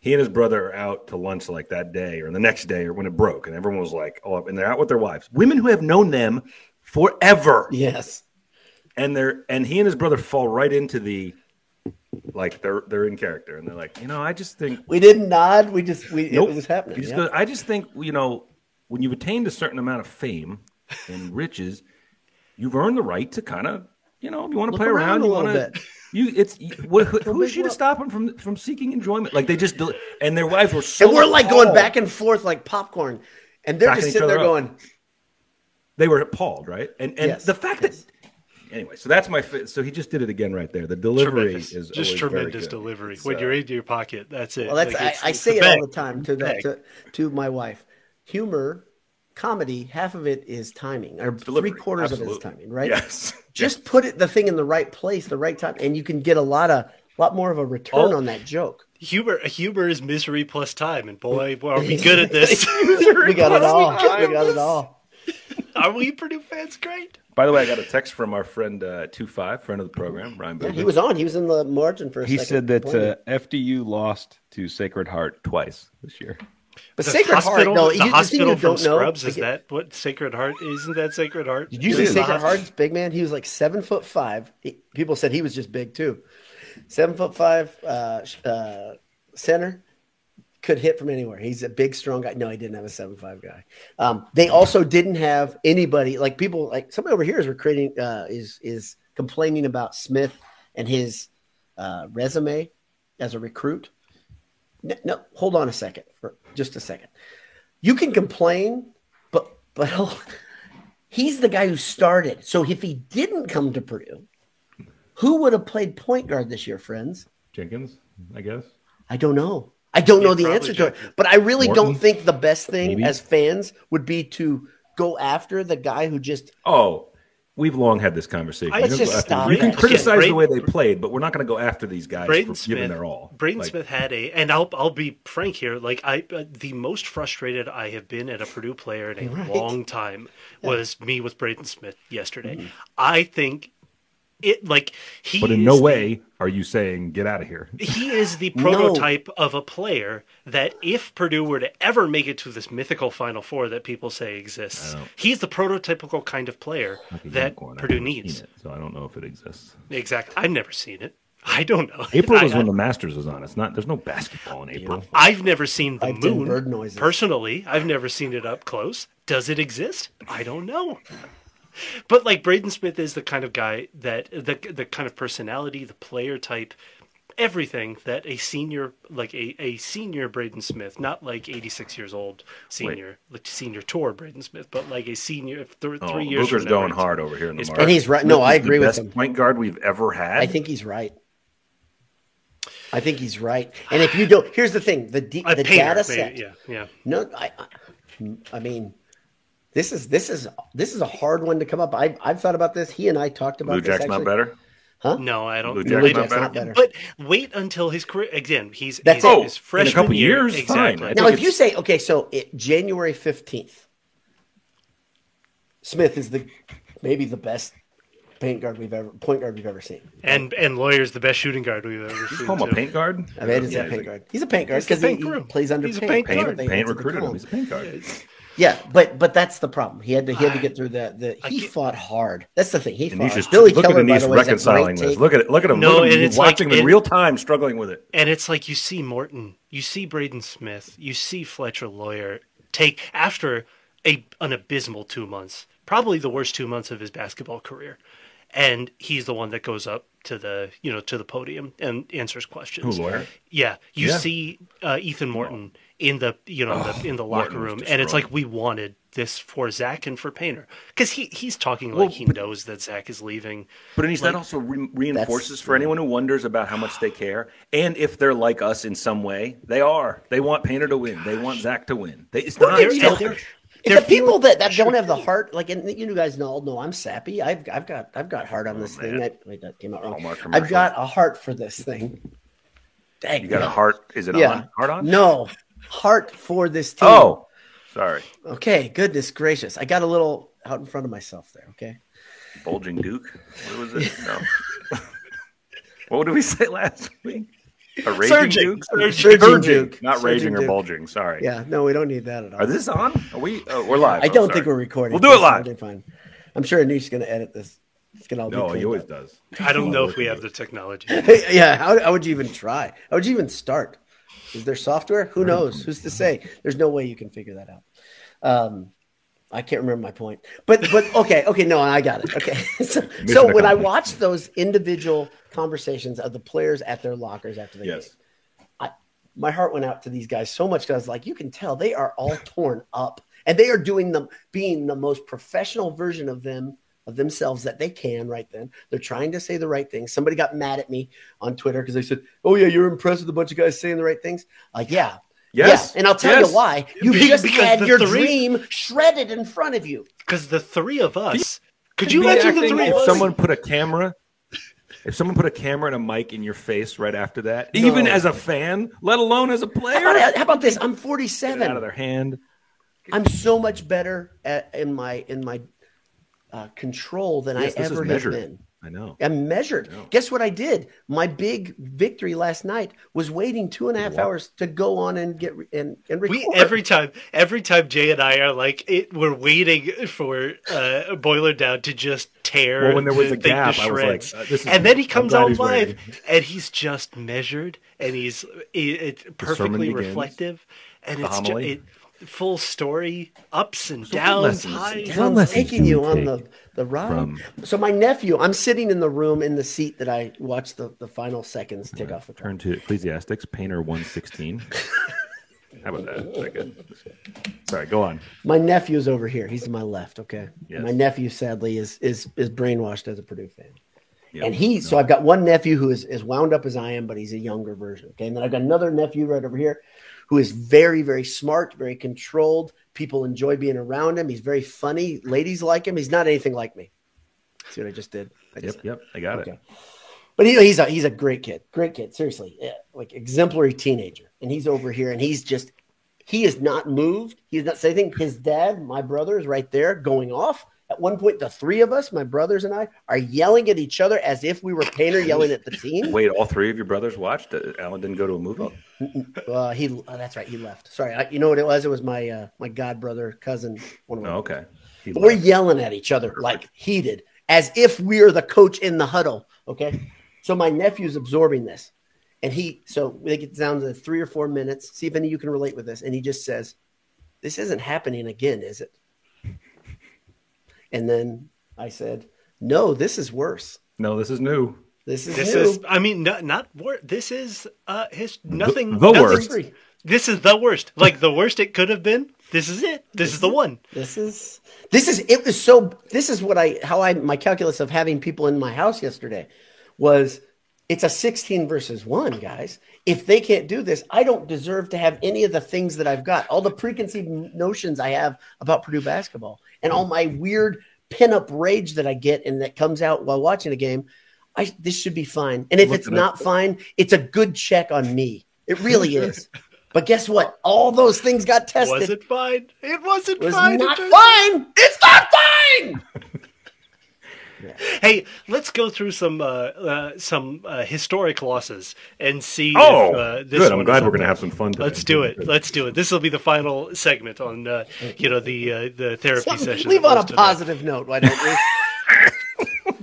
He and his brother are out to lunch like that day or the next day or when it broke, and everyone was like, "Oh!" And they're out with their wives, women who have known them forever, Yes. And they're and he and his brother fall right into the like they're they're in character, and they're like, you know, I just think We didn't nod. We just we Nope. it was happening. Just yeah. goes, I just think you know when you've attained a certain amount of fame and riches, you've earned the right to kind of you know if you want to play around, around a you want to. You, it's you- what, who, (laughs) who is big she to stop him from from seeking enjoyment? Like they just del- and their wives were so and we're like going back and forth like popcorn, and they're Backing just sitting there up. going, They were appalled, right? And and Yes, the fact yes. that anyway, so that's my fi- so he just did it again right there. The delivery Tremendous. is just always tremendous delivery. It's, when uh, you're in your pocket, that's it. "Well, that's Like, I, it's- I say the it all the time to the to, to my wife. Humor, comedy, half of it is timing, or delivery, three quarters of it is timing, right? Yes. (laughs) Just put it the thing in the right place, the right time, and you can get a lot of lot more of a return Oh. on that joke. Humor, humor is misery plus time, and boy, (laughs) are we good at this? (laughs) we got it all. We got it all. are we Purdue fans? Great. By the way, I got a text from our friend uh, two five, friend of the program, Ryan. Yeah, he was on. He was in the margin for a He second. said that uh, FDU lost to Sacred Heart twice this year. But The Sacred hospital, Heart, no, the you, hospital you from don't know. Scrubs is that what Sacred Heart isn't that Sacred Heart? Did you see Sacred hos- Heart's big man? He was like seven foot five. He- people said he was just big too. Seven foot five uh, uh, center could hit from anywhere. He's a big, strong guy. No, he didn't have a seven five guy. Um, they also didn't have anybody like people like somebody over here is recruiting uh, is is complaining about Smith and his uh, resume as a recruit. No, no, hold on a second for just a second. You can complain, but but (laughs) he's the guy who started. So if he didn't come to Purdue, who would have played point guard this year, friends? Jenkins, I guess. I don't know. I don't Yeah, know the probably answer to it. But I really Morton, don't think the best thing maybe. as fans would be to go after the guy who just Oh, we've long had this conversation. Let's You just stop You can that. criticize Again, the way they played, but we're not going to go after these guys Braden for giving Smith, their all. Braden Like, Smith had a, and I'll I'll be frank here. Like I, uh, the most frustrated I have been at a Purdue player in a Right. long time was me with Braden Smith yesterday. Mm-hmm. I think it like he. But in is no the- way are you saying get out of here. (laughs) he is the No. prototype of a player that if Purdue were to ever make it to this mythical Final Four that people say exists, he's the prototypical kind of player that Purdue needs. it, so I don't know if it exists. Exactly. I've never seen it. (laughs) I don't know. April is I- when the Masters is on. It's not. There's no basketball in April. I've never seen the I did moon bird noises. personally. I've never seen it up close. Does it exist? I don't know. But like Braden Smith is the kind of guy that the the kind of personality, the player type, everything that a senior like a, a senior Braden Smith, not like 86 years old senior, like senior tour Braden Smith, but like a senior th- Oh, three years. Booker's from now, going it's- hard over here in the it's market. And he's right- no, Smith I is the agree with best him. Point guard we've ever had. I think he's right. I think he's right. And if you don't, here's the thing: the d- A the painter, data maybe, set. yeah, yeah. No, I, I, I mean, this is this is this is a hard one to come up. I've I've thought about this. He and I talked about Blue this Jack's not better. Huh? No, I don't. Blue Blue Jack's wait- Jack's not better. But wait until his career again. He's That's he's, it. his Oh, freshman in a couple year, years, exactly. I Now, think if you say okay, so it, January fifteenth, Smith is the maybe the best paint guard we've ever point guard we've ever seen. And and Loyer's the best shooting guard we've ever seen. call him a paint guard. I mean, it's Yeah, a he's paint a- guard. He's a paint guard because he, he plays under He's a paint. paint That's guard. what they- Paint that's what they recruited him. He's a paint guard. Yeah, but but that's the problem. He had to he had to get through the the he get- fought hard. That's the thing. He fought. Anisha's, hard. Billy look Keller, at by Anish the way, is reconciling great this. take. Look at it. Look at him. No, look at him. and He's it's like watching him in real time, struggling with it. And it's like you see Morton, you see Braden Smith, you see Fletcher Loyer take after a an abysmal two months, probably the worst two months of his basketball career, and he's the one that goes up to the you know to the podium and answers questions. Who, Loyer? Yeah, you Yeah. see uh, Ethan Morton in the you know in the, in the locker room, and it's like we wanted this for Zach and for Painter because he he's talking Well, like he knows that Zach is leaving. But Anish, Like- that also re- reinforces for anyone who wonders about how much they care, and if they're like us in some way, they are. They want Painter to win. They want Zach to win. They, it's Well, not they're- selfish. they're- They're It's the people that, that don't have the heart, like and you guys know, know I'm sappy. I've I've got I've got heart on oh, this thing. man. I, wait, that came out wrong. I've got a heart for this thing. Dang, You got a heart? Is it Yeah. on? Heart on? No heart for this team. Oh, Sorry, okay. Goodness gracious, I got a little out in front of myself there. Okay. bulging Duke. What was it? (laughs) No. what did we say last week? A raging Surging. Duke? Surging. Surging Duke. Not Surging raging or bulging. Sorry. Yeah. No, we don't need that at all. are this on? Are we? Uh, we're live. I Oh, don't sorry. think we're recording. We'll do it live. totally Fine. I'm sure Anish's going to edit this. It's going to all be No, cleaned he always up. does. I don't know if we have the technology. (laughs) yeah, how, how would you even try? How would you even start? Is there software? Who knows? Who's to say? There's no way you can figure that out. Um, I can't remember my point, but but okay, okay, no, I got it. Okay, (laughs) so, so when I accomplished. watch those individual conversations of the players at their lockers after the Yes. game, my heart went out to these guys so much because like you can tell they are all torn up and they are doing them being the most professional version of them of themselves that they can right then. They're trying to say the right thing somebody got mad at me on twitter because they said oh yeah you're impressed with a bunch of guys saying the right things. Like yeah. Yes. yeah. and i'll tell Yes. you why you Because- just had your three- dream shredded in front of you. Because the three of us, could Could you imagine the three if of us? someone put a camera if someone put a camera and a mic in your face right after that even as a fan let alone as a how player? about, how about this? I'm Get it out of their hand. I'm so much better at, in my in my uh, control than Yes, i ever have measured. been I know. I'm measured. Guess what I did? My big victory last night was waiting two and a half hours to go on and get re- and, and record. We every time, every time Jay and I are like, it, we're waiting for uh, Boilerdowd to just tear. Well, when there was a thing to gap, I was like, uh, this is- and then he comes glad out live, ready. and he's just measured, and he's it, it perfectly begins. reflective, and The it's just it, full story, ups and what downs, lessons- highs. what I'm lessons taking you on the, the ride. from- So my nephew, I'm sitting in the room in the seat that I watched the, the final seconds tick off the clock. Turn to Ecclesiastics, Painter 116. (laughs) How about that? Is that good? Sorry, go on. My nephew's over here. He's to my left. Okay. Yes. My nephew, sadly, is is is brainwashed as a Purdue fan. Yep. And he, so I've got one nephew who is as wound up as I am, but he's a younger version. Okay. And then I've got another nephew right over here who is very, very smart, very controlled. People enjoy being around him. He's very funny. Ladies like him. He's not anything like me. See what I just did? I just, Yep, yep, I got Okay. it. But he, he's a he's a great kid, great kid. Seriously, yeah, like exemplary teenager. And he's over here, and he's just he is not moved. He's not saying anything. His dad, my brother, is right there going off. At one point, the three of us, my brothers and I, are yelling at each other as if we were Painter yelling at the team. Wait, all three of your brothers watched? Uh, Alan didn't go to a movie? Uh, (laughs) he, oh, that's right, he left. Sorry, I, you know what it was? It was my uh, my god brother, cousin. One of my Oh, okay. We're yelling at each other like heated, as if we're the coach in the huddle. Okay. So my nephew's absorbing this. And he, so they get down to three or four minutes. See if any of you can relate with this. And he just says, This isn't happening again, is it? And then I said, No, this is worse. No, this is new. This is This new. is, I mean, not, not wor- This is uh, his nothing. the nothing- worst. This is the worst. Like the worst it could have been. This is it. This is the one. This is this is it was so this is what I how I my calculus of having people in my house yesterday was it's a 16 versus 1 guys if they can't do this I don't deserve to have any of the things that I've got all the preconceived notions I have about Purdue basketball and all my weird pinup rage that I get and that comes out while watching a game I this should be fine and if it's not fine it's a good check on me it really (laughs) is but guess what all those things got tested Was it fine? It wasn't it was fine. not It fine. It's not fine. (laughs) Hey, let's go through some uh, uh, some uh, historic losses and see. Oh, if, uh, this good. I'm glad we're going to have some fun today. Let's do it. Let's do it. This will be the final segment on uh, you know the uh, the therapy session. Leave on a goes to positive note, why don't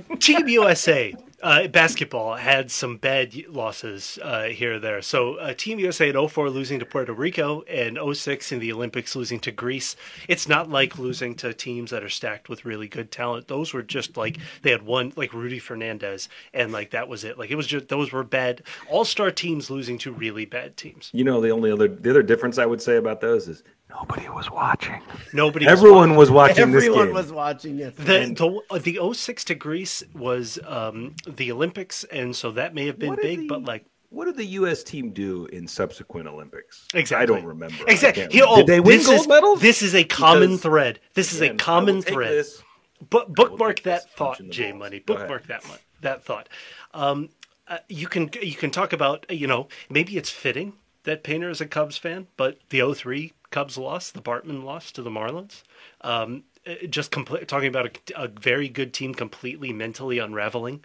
we? (laughs) Team USA uh, basketball had some bad losses uh, here or there. So uh, Team USA in 04 losing to Puerto Rico and 06 in the Olympics losing to Greece. It's not like losing to teams that are stacked with really good talent. Those were just like they had one like Rudy Fernandez and like that was it. Like it was just those were bad all-star teams losing to really bad teams. You know, the only other the other difference I would say about those is nobody was watching. Nobody was Everyone was watching this Everyone game. was watching it. The, the the 06 to Greece was um, the Olympics, and so that may have been What big, the- but like What did the U.S. team do in subsequent Olympics? Exactly. I don't remember. Exactly. can't Here- remember. oh, did they win this gold is, medals? This is a common Because- thread. This is a common thread. this. But bookmark that thought, in the J balls. Money. Bookmark that one. That thought. Um, uh, you can you can talk about you know maybe it's fitting that Painter is a Cubs fan, but the 03 Cubs loss, the Bartman loss to the Marlins. Um, uh, just compl- talking about a, a very good team completely mentally unraveling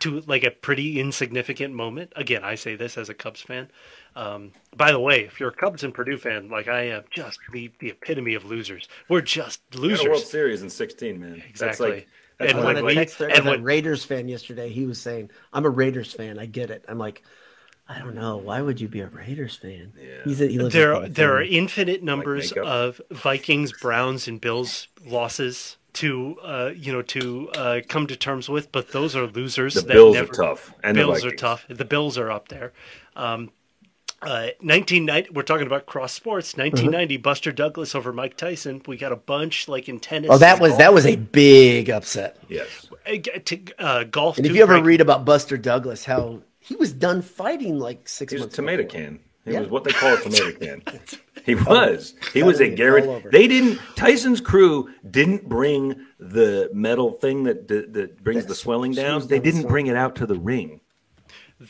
to like a pretty insignificant moment. Again, I say this as a Cubs fan. Um, by the way, if you're a Cubs and Purdue fan, like I am, just the, the epitome of losers. We're just losers. had a World. Series in ixteen, man. That's Exactly. like that's And I when we- a text there and a when- Raiders fan yesterday. He was saying, "I'm a Raiders fan. I get it." I'm like, I don't know. Why would you be a Raiders fan? He's a, he there California. there are infinite numbers makeup. of Vikings, Browns, and Bills losses to uh, you know to uh, come to terms with, but those are losers. the that Bills never, are tough, and the Bills are tough. The Bills are up there. Um, uh, 1990, we're talking about cross sports. 1990, Buster Douglas over Mike Tyson. We got a bunch like in tennis. Oh, that was golf. that was a big upset. Yes. Uh, to, uh, golf. And if you ever Frank- read about Buster Douglas, how he was done fighting like six He was a tomato before. can. He Yeah. was what they call a tomato can. (laughs) He was. He was a Garrett. They didn't. Tyson's crew didn't bring the metal thing that that, that brings That the swelling down. They didn't bring it out to the ring.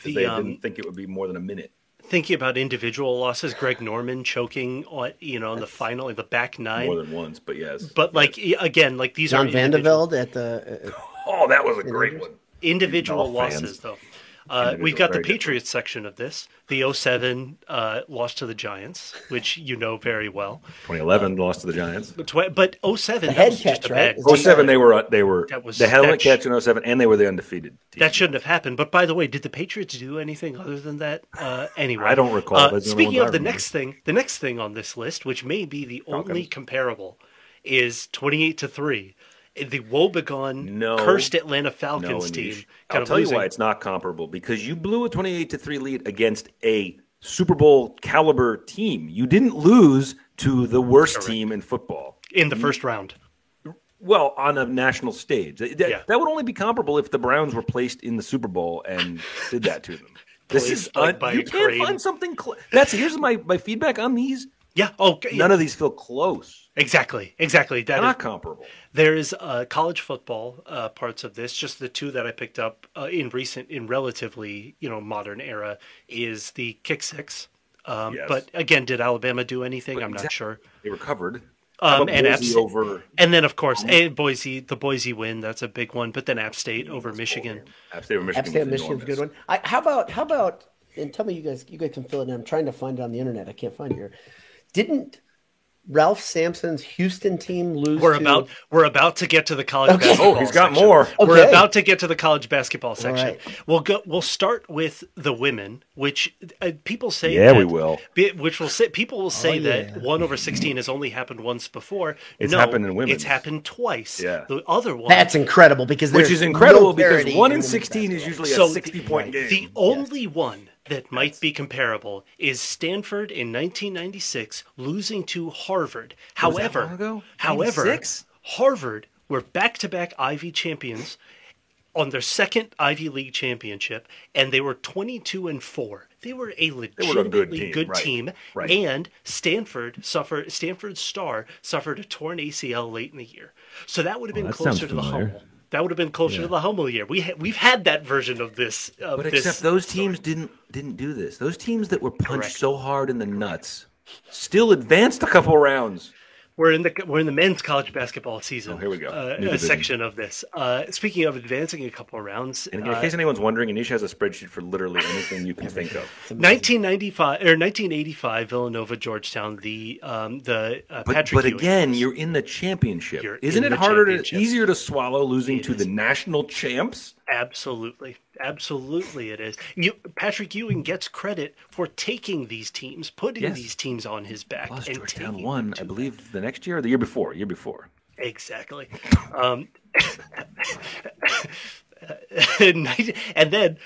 the, they um, didn't think it would be more than a minute. thinking about individual losses, Greg Norman choking on you know in the final in the back nine. More than once, but yes. But like again, like these John are individual- Van de Velde at the. Uh, (laughs) oh, that was a great one. individual All fans. losses though. Uh, we've got the very different. Patriots section of this. The 07 uh, loss to the Giants, which you know very well. 2011 lost to the Giants. But, tw- but 07, The that head was just catch, a right? bad Was 07 they were they were That was- the helmet that sh- catch in 07 and they were the undefeated team. That shouldn't have happened. But by the way, did the Patriots do anything other than that? Uh, anyway, I don't recall. Uh, That's the speaking of the next thing, the next thing on this list, which may be the only comparable, is twenty-eight to three. The woebegone, No. cursed Atlanta no, Falcons team. Kind I'll tell losing. you why it's not comparable because you blew a 28 to 3 lead against a Super Bowl caliber team. You didn't lose to the worst Correct. team in football. in the first round. Well, on a national stage. That, Yeah. that would only be comparable if the Browns were placed in the Super Bowl and did that to them. (laughs) This is like, un- you can't crane. find something. Cl- That's here's my, my feedback on these. Yeah. Oh, yeah. None of these feel close. exactly. Exactly. That is Not comparable. There is uh, college football uh, parts of this. Just the two that I picked up uh, in recent, in relatively you know modern era, is the kick six. Um, Yes. But again, did Alabama do anything? I'm not sure. They recovered. Um, and App State- over And then of course, and Boise, the Boise win. That's a big one. But then App State over Michigan. App State over Michigan. App State, was Michigan's a good one. I, how about how about and tell me you guys you guys can fill it in. I'm trying to find it on the internet. I can't find it here. Didn't Ralph Sampson's Houston team lose? We're to- about we're about to get to the college Okay. basketball. Oh, he's got section. more. We're about to get to the college basketball section. Right. We'll go. We'll start with the women, which uh, people say. Yeah, that- we will. Which will say people will say Oh, yeah. that one over sixteen has only happened once before. It's no, happened in women's. It's happened twice. Yeah. The other one. That's incredible because Which is incredible no because one in in women's 16 is basketball. usually So a 60 point game. The only one that might be comparable is Stanford in 1996 losing to Harvard. Was that However, ago? however, 96? Harvard were back-to-back Ivy champions on their second Ivy League championship, and they were 22 and four. They were a legitimately good team, team, right, right. and Stanford suffered. Stanford's star suffered a torn ACL late in the year, so that would have been that sounds closer to the familiar. Hummel. That would have been closer to the Hummel year. We ha- we've had that version of this. Of But this except those teams didn't didn't do this. Those teams that were punched Correct. so hard in the nuts still advanced a couple rounds. We're in the we're in the men's college basketball season. Oh, here we go. Uh, a section of this. Uh, speaking of advancing a couple of rounds, And in uh, case anyone's wondering, Anish has a spreadsheet for literally anything you can think of. 1995 or 1985 Villanova Georgetown the um, the uh, But, Patrick but Ewing again, you're in the championship. You're Isn't in it harder to easier to swallow losing It to the national champs? Absolutely absolutely it is. You, Patrick Ewing gets credit for taking these teams, putting Yes. these teams on his back, Plus, and Georgetown taking won, I believe, the next year or the year before. Year before. Exactly. Um, (laughs) and then,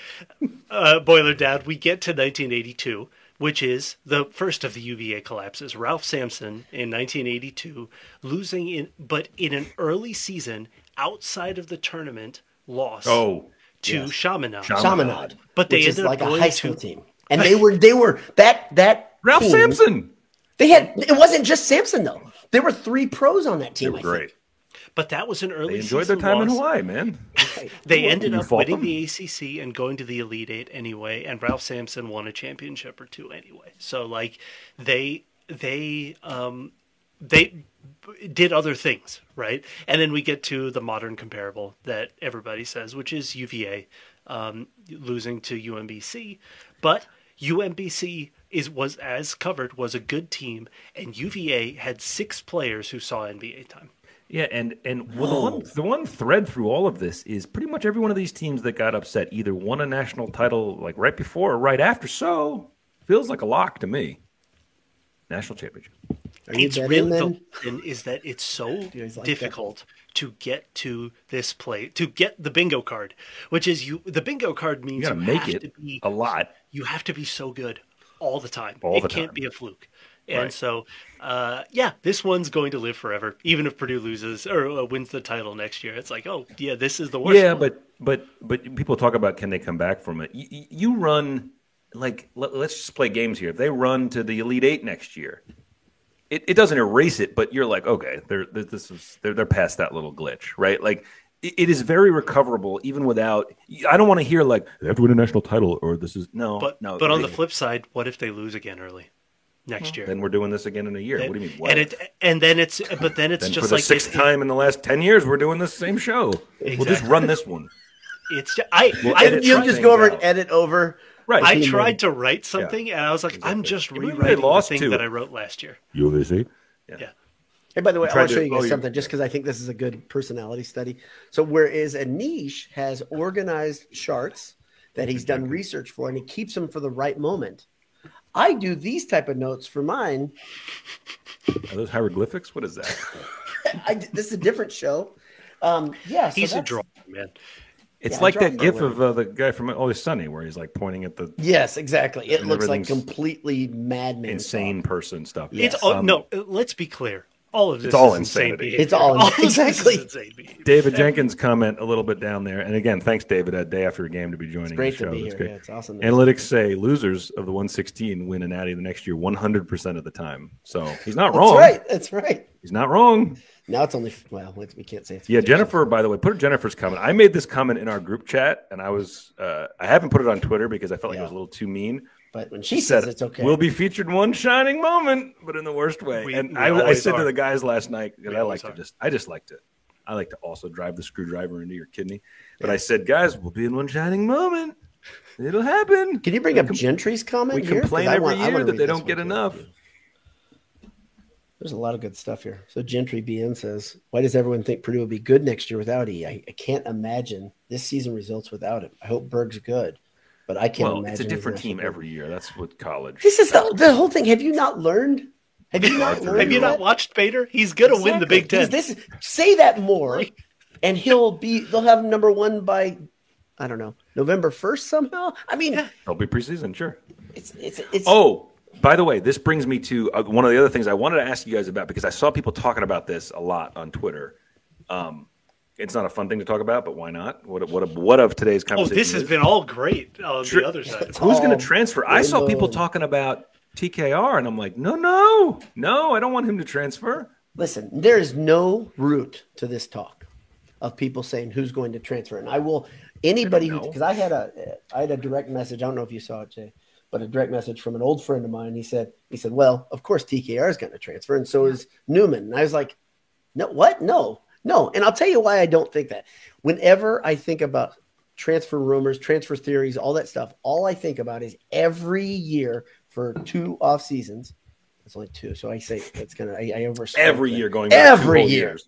uh, Boilerdowd, we get to 1982, which is the first of the UVA collapses. Ralph Sampson in 1982, losing in, but in an early season outside of the tournament, loss Oh, to Chaminade. Chaminade, But they which is ended up like a high school to- team, and they were they were that that Ralph team- Sampson. They had it wasn't just Sampson though. There were three pros on that They team. were I think. great. But that was an early They enjoyed their season time in. Hawaii, man. (laughs) They ended up fought winning them? the ACC and going to the Elite Eight anyway, and Ralph Sampson won a championship or two anyway. So like they they um they b- did other things, right? And then we get to the modern comparable that everybody says, which is UVA um, losing to UMBC, but UMBC is was as covered was a good team, and UVA had six players who saw NBA time. Yeah, and and well, the one the one thread through all of this is pretty much every one of these teams that got upset either won a national title like right before or right after. So feels like a lock to me. National championship. Are it's betting real the reason is that it's so (laughs) guys like that? difficult to get to this play to get the bingo card which is you the bingo card means You got to make have it to be a lot. you have to be so good all the time All it the can't time. be a fluke and Right. so uh, yeah this one's going to live forever even if purdue loses or uh, wins the title next year it's like oh yeah this is the worst Yeah, one. but but but people talk about can they come back from it? You, you run like let, us just play games here. If they run to the Elite Eight next year, it, it doesn't erase it, but you're like, okay, they're they're- this is they're they're past that little glitch, right? Like it, it is very recoverable even without. I don't want to hear like they have to win a national title or this is no, but no. but on the flip side what if they lose again early next year then we're doing this again in a year. what do you mean? What? and it and then it's but then it's then just for the like sixth it- time in the last ten years, we're doing the same show. We'll just run this one. It's just, I. We'll I, edit You'll just go over out. and edit over. Right. I tried to write something, and I was like, I'm just Maybe they rewriting the lost thing to that. I wrote last year. You they see? Yeah. yeah. Hey, by the way, I want to show you oh, guys you- something just because I think this is a good personality study. So, whereas Anish has organized charts that he's done research for and he keeps them for the right moment, I do these type of notes for mine. Are those hieroglyphics? What is that? (laughs) I, this is a different show. Um, yeah, so He's a that's- drawer, man. It's Yeah, like that gif of uh, the guy from Always Sunny where he's like pointing at the Yes, exactly. It looks like completely madman. insane stuff. person stuff. It's Yes. all, Um, no. Let's be clear. All of this it's all is insane insanity. behavior. It's all- of this is exactly. insane behavior. David Jenkins comment a little bit down there, and again, thanks David. A day after a game to be joining It's great the show. to be That's here. great. Yeah, it's awesome. Analytics say losers of the 116 win an Natty the next year 100% of the time. So he's not wrong. That's wrong. right. That's right. He's not wrong. Now it's only well, we can't say it's Yeah, Jennifer. By the way, put Jennifer's comment. I made this comment in our group chat, and I was uh, I haven't put it on Twitter because I felt like it was a little too mean. But when she says it's okay, We'll be featured one shining moment, but in the worst way. We- and we I, I always said to the guys last night that I like always to just I just liked it. I like to also drive the screwdriver into your kidney. But I said, guys, we'll be in one shining moment. It'll happen. Can you bring up Gentry's comment? We here? 'Cause complain I every want- year wanna that they don't one get too. Enough. There's a lot of good stuff here. So Gentry BN says, "Why does everyone think Purdue will be good next year without E? I, I can't imagine this season results without him. I hope Berg's good, but I can't Well, imagine it's a different team good. every year. That's what college. This is the, the whole thing. Have you not learned? Have you not learned? Have you not watched Bader? He's gonna win the Big Ten. This is, say that more, and he'll be. They'll have number one by, I don't know, November first somehow. I mean, It'll be preseason, sure. it's it's it's. Oh, by the way, this brings me to uh, one of the other things I wanted to ask you guys about because I saw people talking about this a lot on Twitter. Um, it's not a fun thing to talk about, but why not? What what what of today's conversation? oh, conversation? this has is? been all great on Sure. the other side. (laughs) Who's going to transfer? I saw people talking about TKR, and I'm like, no, no, no, I don't want him to transfer. Listen, there is no root to this talk of people saying who's going to transfer, and I will anybody who know. because I had a I had a direct message. I don't know if you saw it, Jay, but a direct message from an old friend of mine. He said he said, "Well, of course TKR is going to transfer, and so is Newman." And I was like, "No, what? No, no." And I'll tell you why I don't think that. Whenever I think about transfer rumors, transfer theories, all that stuff, all I think about is every year for two off seasons. It's only two, so I say it's gonna. I, I overspoke Every year going back Every year. years.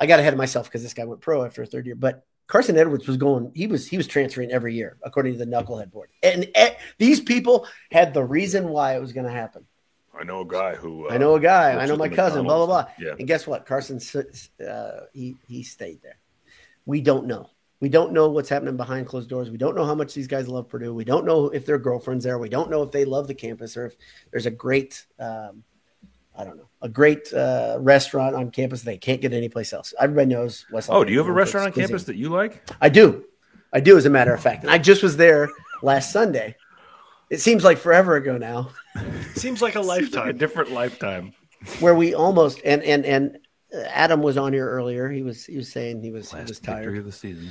I got ahead of myself because this guy went pro after a third year. But Carsen Edwards was going. He was he was transferring every year according to the knucklehead board. And eh, these people had the reason why it was going to happen. I know a guy who. Uh, I know a guy. I know my cousin. Blah blah blah. Yeah. And guess what? Carsen uh, he he stayed there. We don't know. We don't know what's happening behind closed doors. We don't know how much these guys love Purdue. We don't know if their girlfriends there. We don't know if they love the campus or if there's a great, um, I don't know, a great uh, restaurant on campus they can't get anyplace else. Everybody knows West. Oh, do you have a restaurant on cuisine. campus that you like? I do. I do, as a matter of fact. And I just was there last Sunday. It seems like forever ago now, (laughs) Seems like a lifetime. A different lifetime. where we almost and and and Adam was on here earlier. He was he was saying he was he was Last tired. of the season.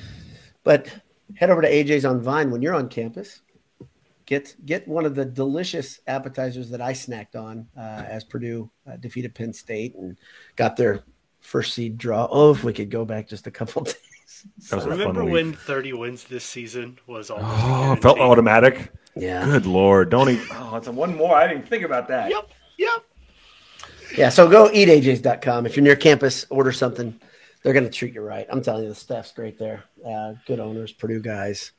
But head over to AJ's on Vine when you're on campus. Get get one of the delicious appetizers that I snacked on uh, as Purdue uh, defeated Penn State and got their first seed draw. Oh, if we could go back just a couple (laughs) days. That was a Remember fun when week. 30 wins this season was almost Oh, it felt automatic. Yeah. Good lord! Don't even. Oh, it's a one more. I didn't think about that. Yep, yep. Yeah, so go eatajs.com. If you're near campus, order something. They're going to treat you right. I'm telling you, the staff's great there. Uh, good owners, Purdue guys.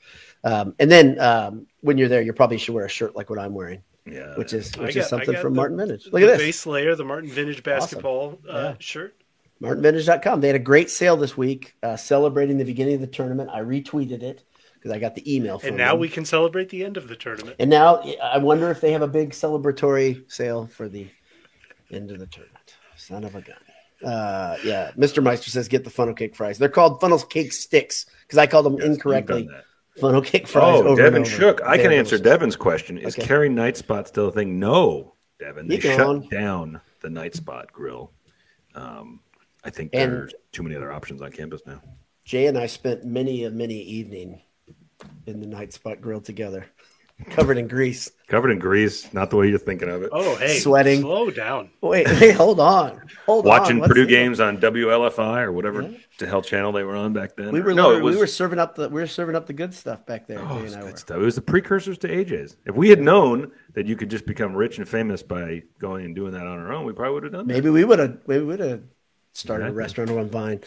Um, and then um, when you're there, you probably should wear a shirt like what I'm wearing, Yeah. which is which got- is something from the- Martin Vintage. Look the at this. base layer, the Martin Vintage basketball uh, Yeah. shirt. MartinVintage.com. They had a great sale this week uh, celebrating the beginning of the tournament. I retweeted it because I got the email from And now them. we can celebrate the end of the tournament. And now I wonder if they have a big celebratory sale for the end of the tournament. Son of a gun. Uh, yeah, Mr. Meister says get the funnel cake fries. They're called funnel cake sticks because I called them Yes, you've incorrectly. Funnel cake fries. Oh, over Devin shook. I can answer. Devin's question. Is Okay. night spot still a thing? No, Devin. They shut down the night spot grill. Um, I think And- there's too many other options on campus now. Jay and I spent many a many evening in the night spot grill together. (laughs) covered in grease. Covered in grease, not the way you're thinking of it. Oh, hey, Sweating. Slow down. Wait, wait, hold on, hold on. Watching What's Purdue the- games on WLFI or whatever the hell channel they were on back then. We were no, it was we were serving up the we were serving up the good stuff back there. oh, Jay it was good were. stuff. It was the precursors to AJ's. If we had known that you could just become rich and famous by going and doing that on our own, we probably would have done that. Maybe we would have maybe we would have started a Exactly. restaurant on Vine.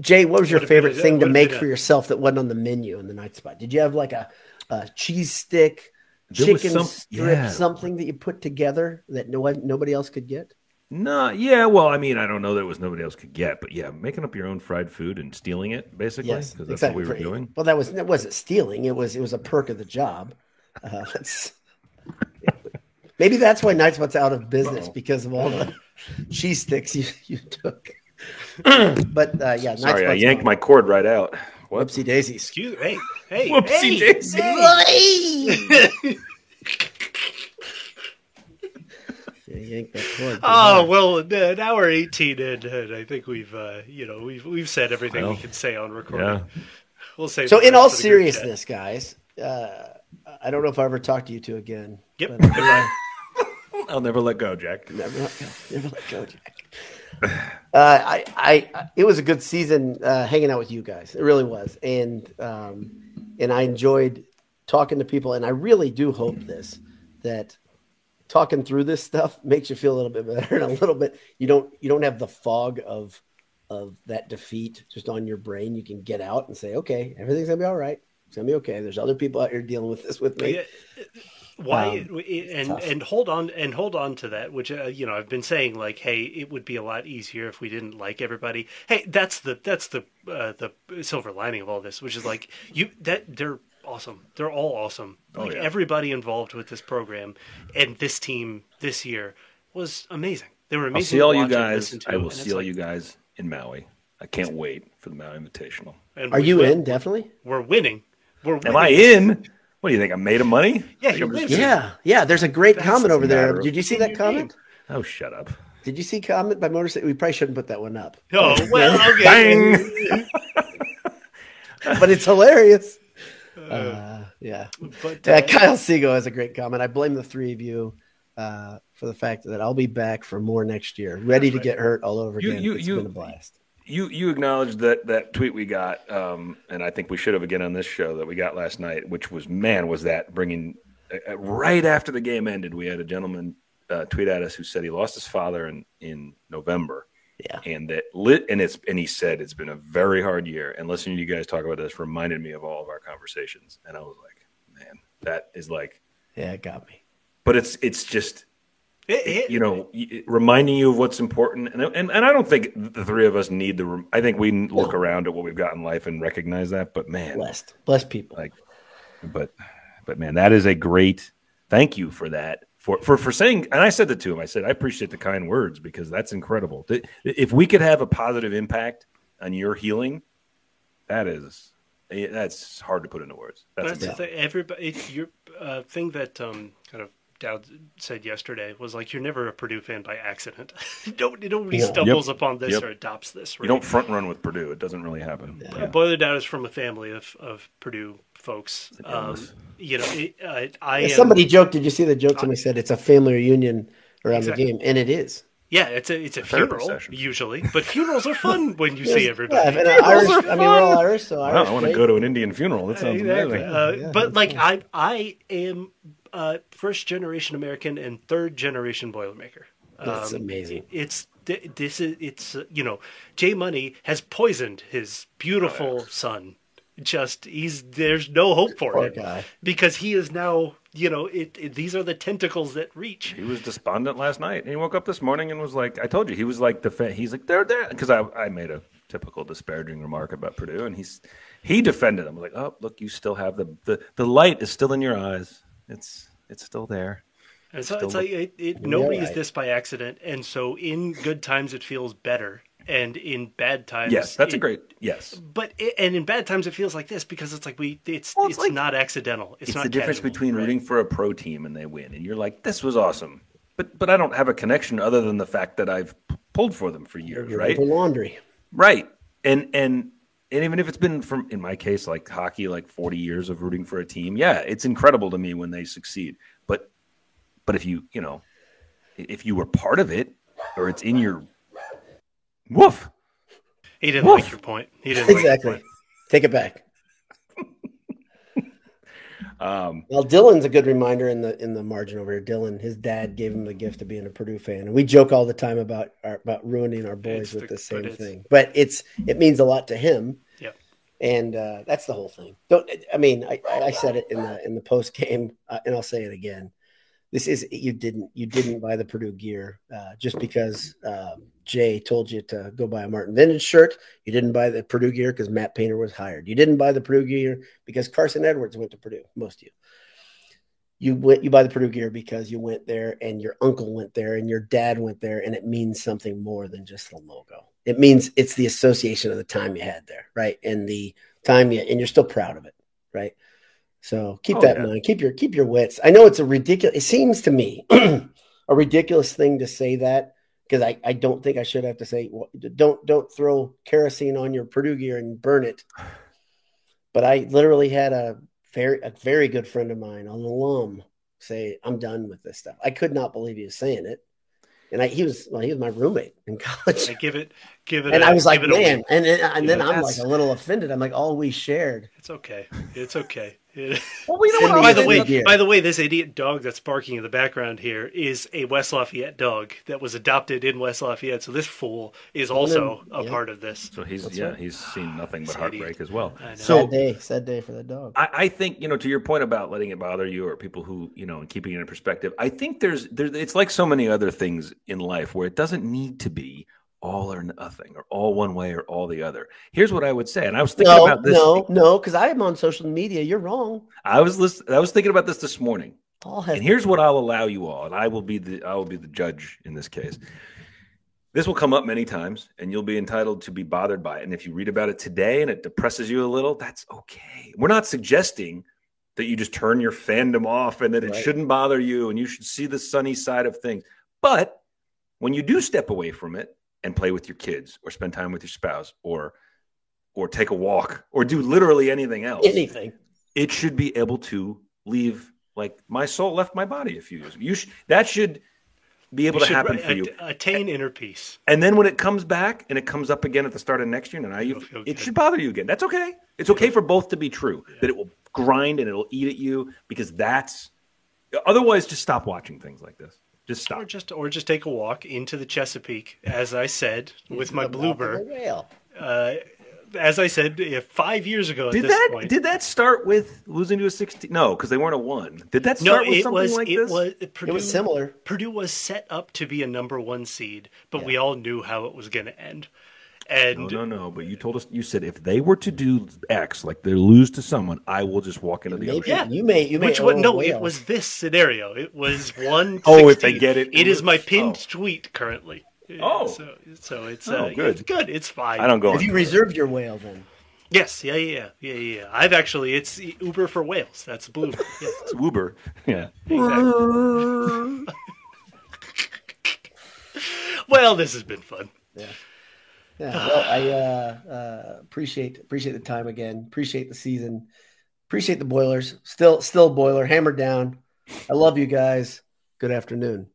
Jay, what was your favorite thing to make for yourself that wasn't on the menu in the night spot? Did you have like a, a cheese stick, There chicken some- strip, yeah. something that you put together that no one nobody else could get? No, yeah, well, I mean, I don't know that it was nobody else could get, but yeah, making up your own fried food and stealing it, basically, Yes, because that's exactly. what we were doing. Well, that was that wasn't stealing. It was it was a perk of the job. Uh, (laughs) maybe that's why Night Spot's out of business because of all the (laughs) cheese sticks you, you took. (clears throat) but uh, yeah, Sorry, I yanked my cord right out. Whoops. whoopsie daisies. Excuse me. Hey, hey, Whoopsie hey, daisy. hey. (laughs) Yeah, yank that cord. Oh well, uh, now we're 18, and, and I think we've, uh, you know, we've we've said everything Well, we can say on recording. Yeah. We'll say. so, in all seriousness, guys, uh, I don't know if I ever talk to you two again. Yep. but, uh, (laughs) I'll never let go, Jack. Never, let go. Never let go, Jack. (sighs) Uh, I, it was a good season uh, hanging out with you guys. It really was, and um, and I enjoyed talking to people. And I really do hope this that talking through this stuff (laughs) makes you feel a little bit better and a little bit. You don't you don't have the fog of of that defeat just on your brain. You can get out and say, okay, everything's gonna be all right. It's gonna be okay. There's other people out here dealing with this with me. Yeah, why Um, and tough. and hold on and hold on to that which uh, you know I've been saying like hey it would be a lot easier if we didn't like everybody hey that's the that's the uh, the silver lining of all this which is like you that they're awesome they're all awesome Oh, like yeah. everybody involved with this program and this team this year was amazing they were I'll amazing see all you guys. to, I will see all like- you guys in Maui. I can't wait for the Maui Invitational. and Are we you will. in? Definitely. we're winning we're winning. Am I in? What do you think? I'm made of money? Yeah, Like you I'm just- win. Yeah, yeah. There's a great That's comment over there. Did you see that comment? Oh, shut up. Did you see comment by motorcycle? We probably shouldn't put that one up, oh well (laughs) okay Bang! (laughs) but it's hilarious. Uh, yeah. but Uh, uh, Kyle Seago has a great comment. I blame the three of you uh, for the fact that I'll be back for more next year, ready to get hurt all over You- again. you- It's you- been a blast. You you acknowledged that that tweet we got, um, and I think we should have again on this show that we got last night, which was man, was that bringing uh, uh, right after the game ended, we had a gentleman uh, tweet at us who said he lost his father in in November, Yeah. and that lit and it's and he said it's been a very hard year, and listening to you guys talk about this reminded me of all of our conversations, and I was like, man, that is like, Yeah, it got me. but it's it's just it- it- you know, reminding you of what's important. And, and and I don't think the three of us need the. I think we look around at what we've got in life and recognize that. But man, Blessed. Blessed people. like, but but man, that is a great. Thank you for that. For, for for saying, and I said that to him. I said I appreciate the kind words because that's incredible. If we could have a positive impact on your healing, that is eh, that's hard to put into words. That's That's the thing. Everybody, it, your uh, thing that um, kind of Dowd said yesterday was like, you're never a Purdue fan by accident. (laughs) Nobody, nobody Yeah. stumbles Yep. upon this Yep. or adopts this. You don't front run with Purdue. It doesn't really happen. Yeah. Boilerdowd is from a family of, of Purdue folks. Um, you know, it, uh, I Yeah, am, somebody joked. Did you see the joke? Somebody said it's a family reunion around Exactly. the game, and it is. Yeah, it's a it's a therapy funeral session. usually, but funerals are fun (laughs) when you see Yeah, everybody. and Irish, I mean, we're all Irish, so Wow, Irish. I want to go to an Indian funeral. That sounds Exactly. amazing. Uh, Yeah, but that's like I I am uh, first generation American and third generation Boilermaker. That's amazing. It's this is it's uh, you know Jay Money has poisoned his beautiful son. Just he's there's no hope for Poor him guy. because he is now you know it, it- these are the tentacles that reach. He was despondent last night. And he woke up this morning and was like, I told you, he was like, the fa- he's like, they're there. Because I, I made a typical disparaging remark about Purdue. And he's he defended him. Like, oh, look, you still have the, the, the light is still in your eyes. It's it's still there. And so Still it's like it, it, be nobody is right. this by accident, and so in good times it feels better, and in bad times Yes, that's a great, yes. But it, and in bad times it feels like this because it's like we it's Well, it's, it's like- not accidental. It's, It's, not the difference casual, between right? rooting for a pro team and they win. And you're like, this was awesome. But but I don't have a connection other than the fact that I've pulled for them for years, You're right? The laundry. Right. And and and even if it's been from in my case like hockey like 40 years of rooting for a team yeah it's incredible to me when they succeed but but if you you know if you were part of it or it's in your woof He didn't Woof. like your point. He didn't like your Exactly. point. Take it back. Um Well, Dylan's a good reminder in the in the margin over here. Dylan, his dad gave him the gift of being a Purdue fan, and we joke all the time about our, about ruining our boys with the- the same but thing. But it's it means a lot to him. Yep. And uh, that's the whole thing. Don't I mean I, I said it in the in the post game, uh, and I'll say it again. This is you didn't you didn't buy the Purdue gear uh, just because um, Jay told you to go buy a Martin Vintage shirt. You didn't buy the Purdue gear because Matt Painter was hired. You didn't buy the Purdue gear because Carsen Edwards went to Purdue. Most of you you went you buy the Purdue gear because you went there and your uncle went there and your dad went there and it means something more than just the logo. It means it's the association of the time you had there, right? And the time you and you're still proud of it, right? So keep Oh, that yeah. in mind. Keep your keep your wits. I know it's a ridiculous. It seems to me (clears throat) a ridiculous thing to say that because I, I don't think I should have to say well, don't don't throw kerosene on your Purdue gear and burn it. But I literally had a very a very good friend of mine, an alum, say I'm done with this stuff. I could not believe he was saying it, and I, he was well, he was my roommate in college. I give it, give it. And a- I was like, give a man, week. and then, and then I'm like a little offended. I'm like, all we shared. It's okay. It's okay. It- (laughs) well we Send me by the way, Purdue gear. by the way, this idiot dog that's barking in the background here is a West Lafayette dog that was adopted in West Lafayette. So this fool is also a yeah. part of this. so he's That's yeah right. he's seen nothing but heartbreak idiot. as well so sad day, sad day for the dog. I, I think you know to your point about letting it bother you or people who you know and keeping it in perspective. I think there's there. It's like so many other things in life where it doesn't need to be all or nothing or all one way or all the other. Here's what I would say, and I was thinking No, about this. no, no, because I am on social media. You're wrong. I was list- I was thinking about this this morning, has and here's what I'll allow you all, and I will be the I will be the judge in this case. This will come up many times, and you'll be entitled to be bothered by it. And if you read about it today and it depresses you a little, that's okay. We're not suggesting that you just turn your fandom off and that it Right. shouldn't bother you and you should see the sunny side of things. But when you do step away from it and play with your kids or spend time with your spouse or or take a walk or do literally anything else, anything. it should be able to leave like my soul left my body a few years. ago. You sh- that should be able You to happen re- for you. attain inner peace. And then when it comes back and it comes up again at the start of next year, and now you it good. should bother you again. That's okay. It's okay for both to be true. That it will grind and it'll eat at you because that's otherwise just stop watching things like this. Just Or just or just take a walk into the Chesapeake, as I said, with my The mouth of a bluebird. whale. Uh, as I said uh, five years ago at Did this that point. did that start with losing to a sixteen? No, because they weren't a one. Did that no, start with it something was like it this? was Purdue, It was similar. Purdue was set up to be a number one seed, but we all knew how it was going to end. And No, no, no. But you told us you said if they were to do X, like they lose to someone, I will just walk into the Maybe ocean. Yeah. you may you may which one? No, whale. it was this scenario. It was (laughs) one. Oh, if they get it it is my pinned Oh. tweet currently. Oh. so so it's Oh, uh, good. It's good. It's fine. I don't go. Have you reserved your whale then? Yes, yeah, yeah, yeah, yeah, yeah. I've actually it's Uber for whales. That's blue. Yeah, (laughs) It's Uber. Yeah. exactly. (laughs) well, this has been fun. Yeah. Yeah. Well, I uh, uh, appreciate appreciate the time again. Appreciate the season. Appreciate the Boilers. Still still boiler. Hammered down. I love you guys. Good afternoon.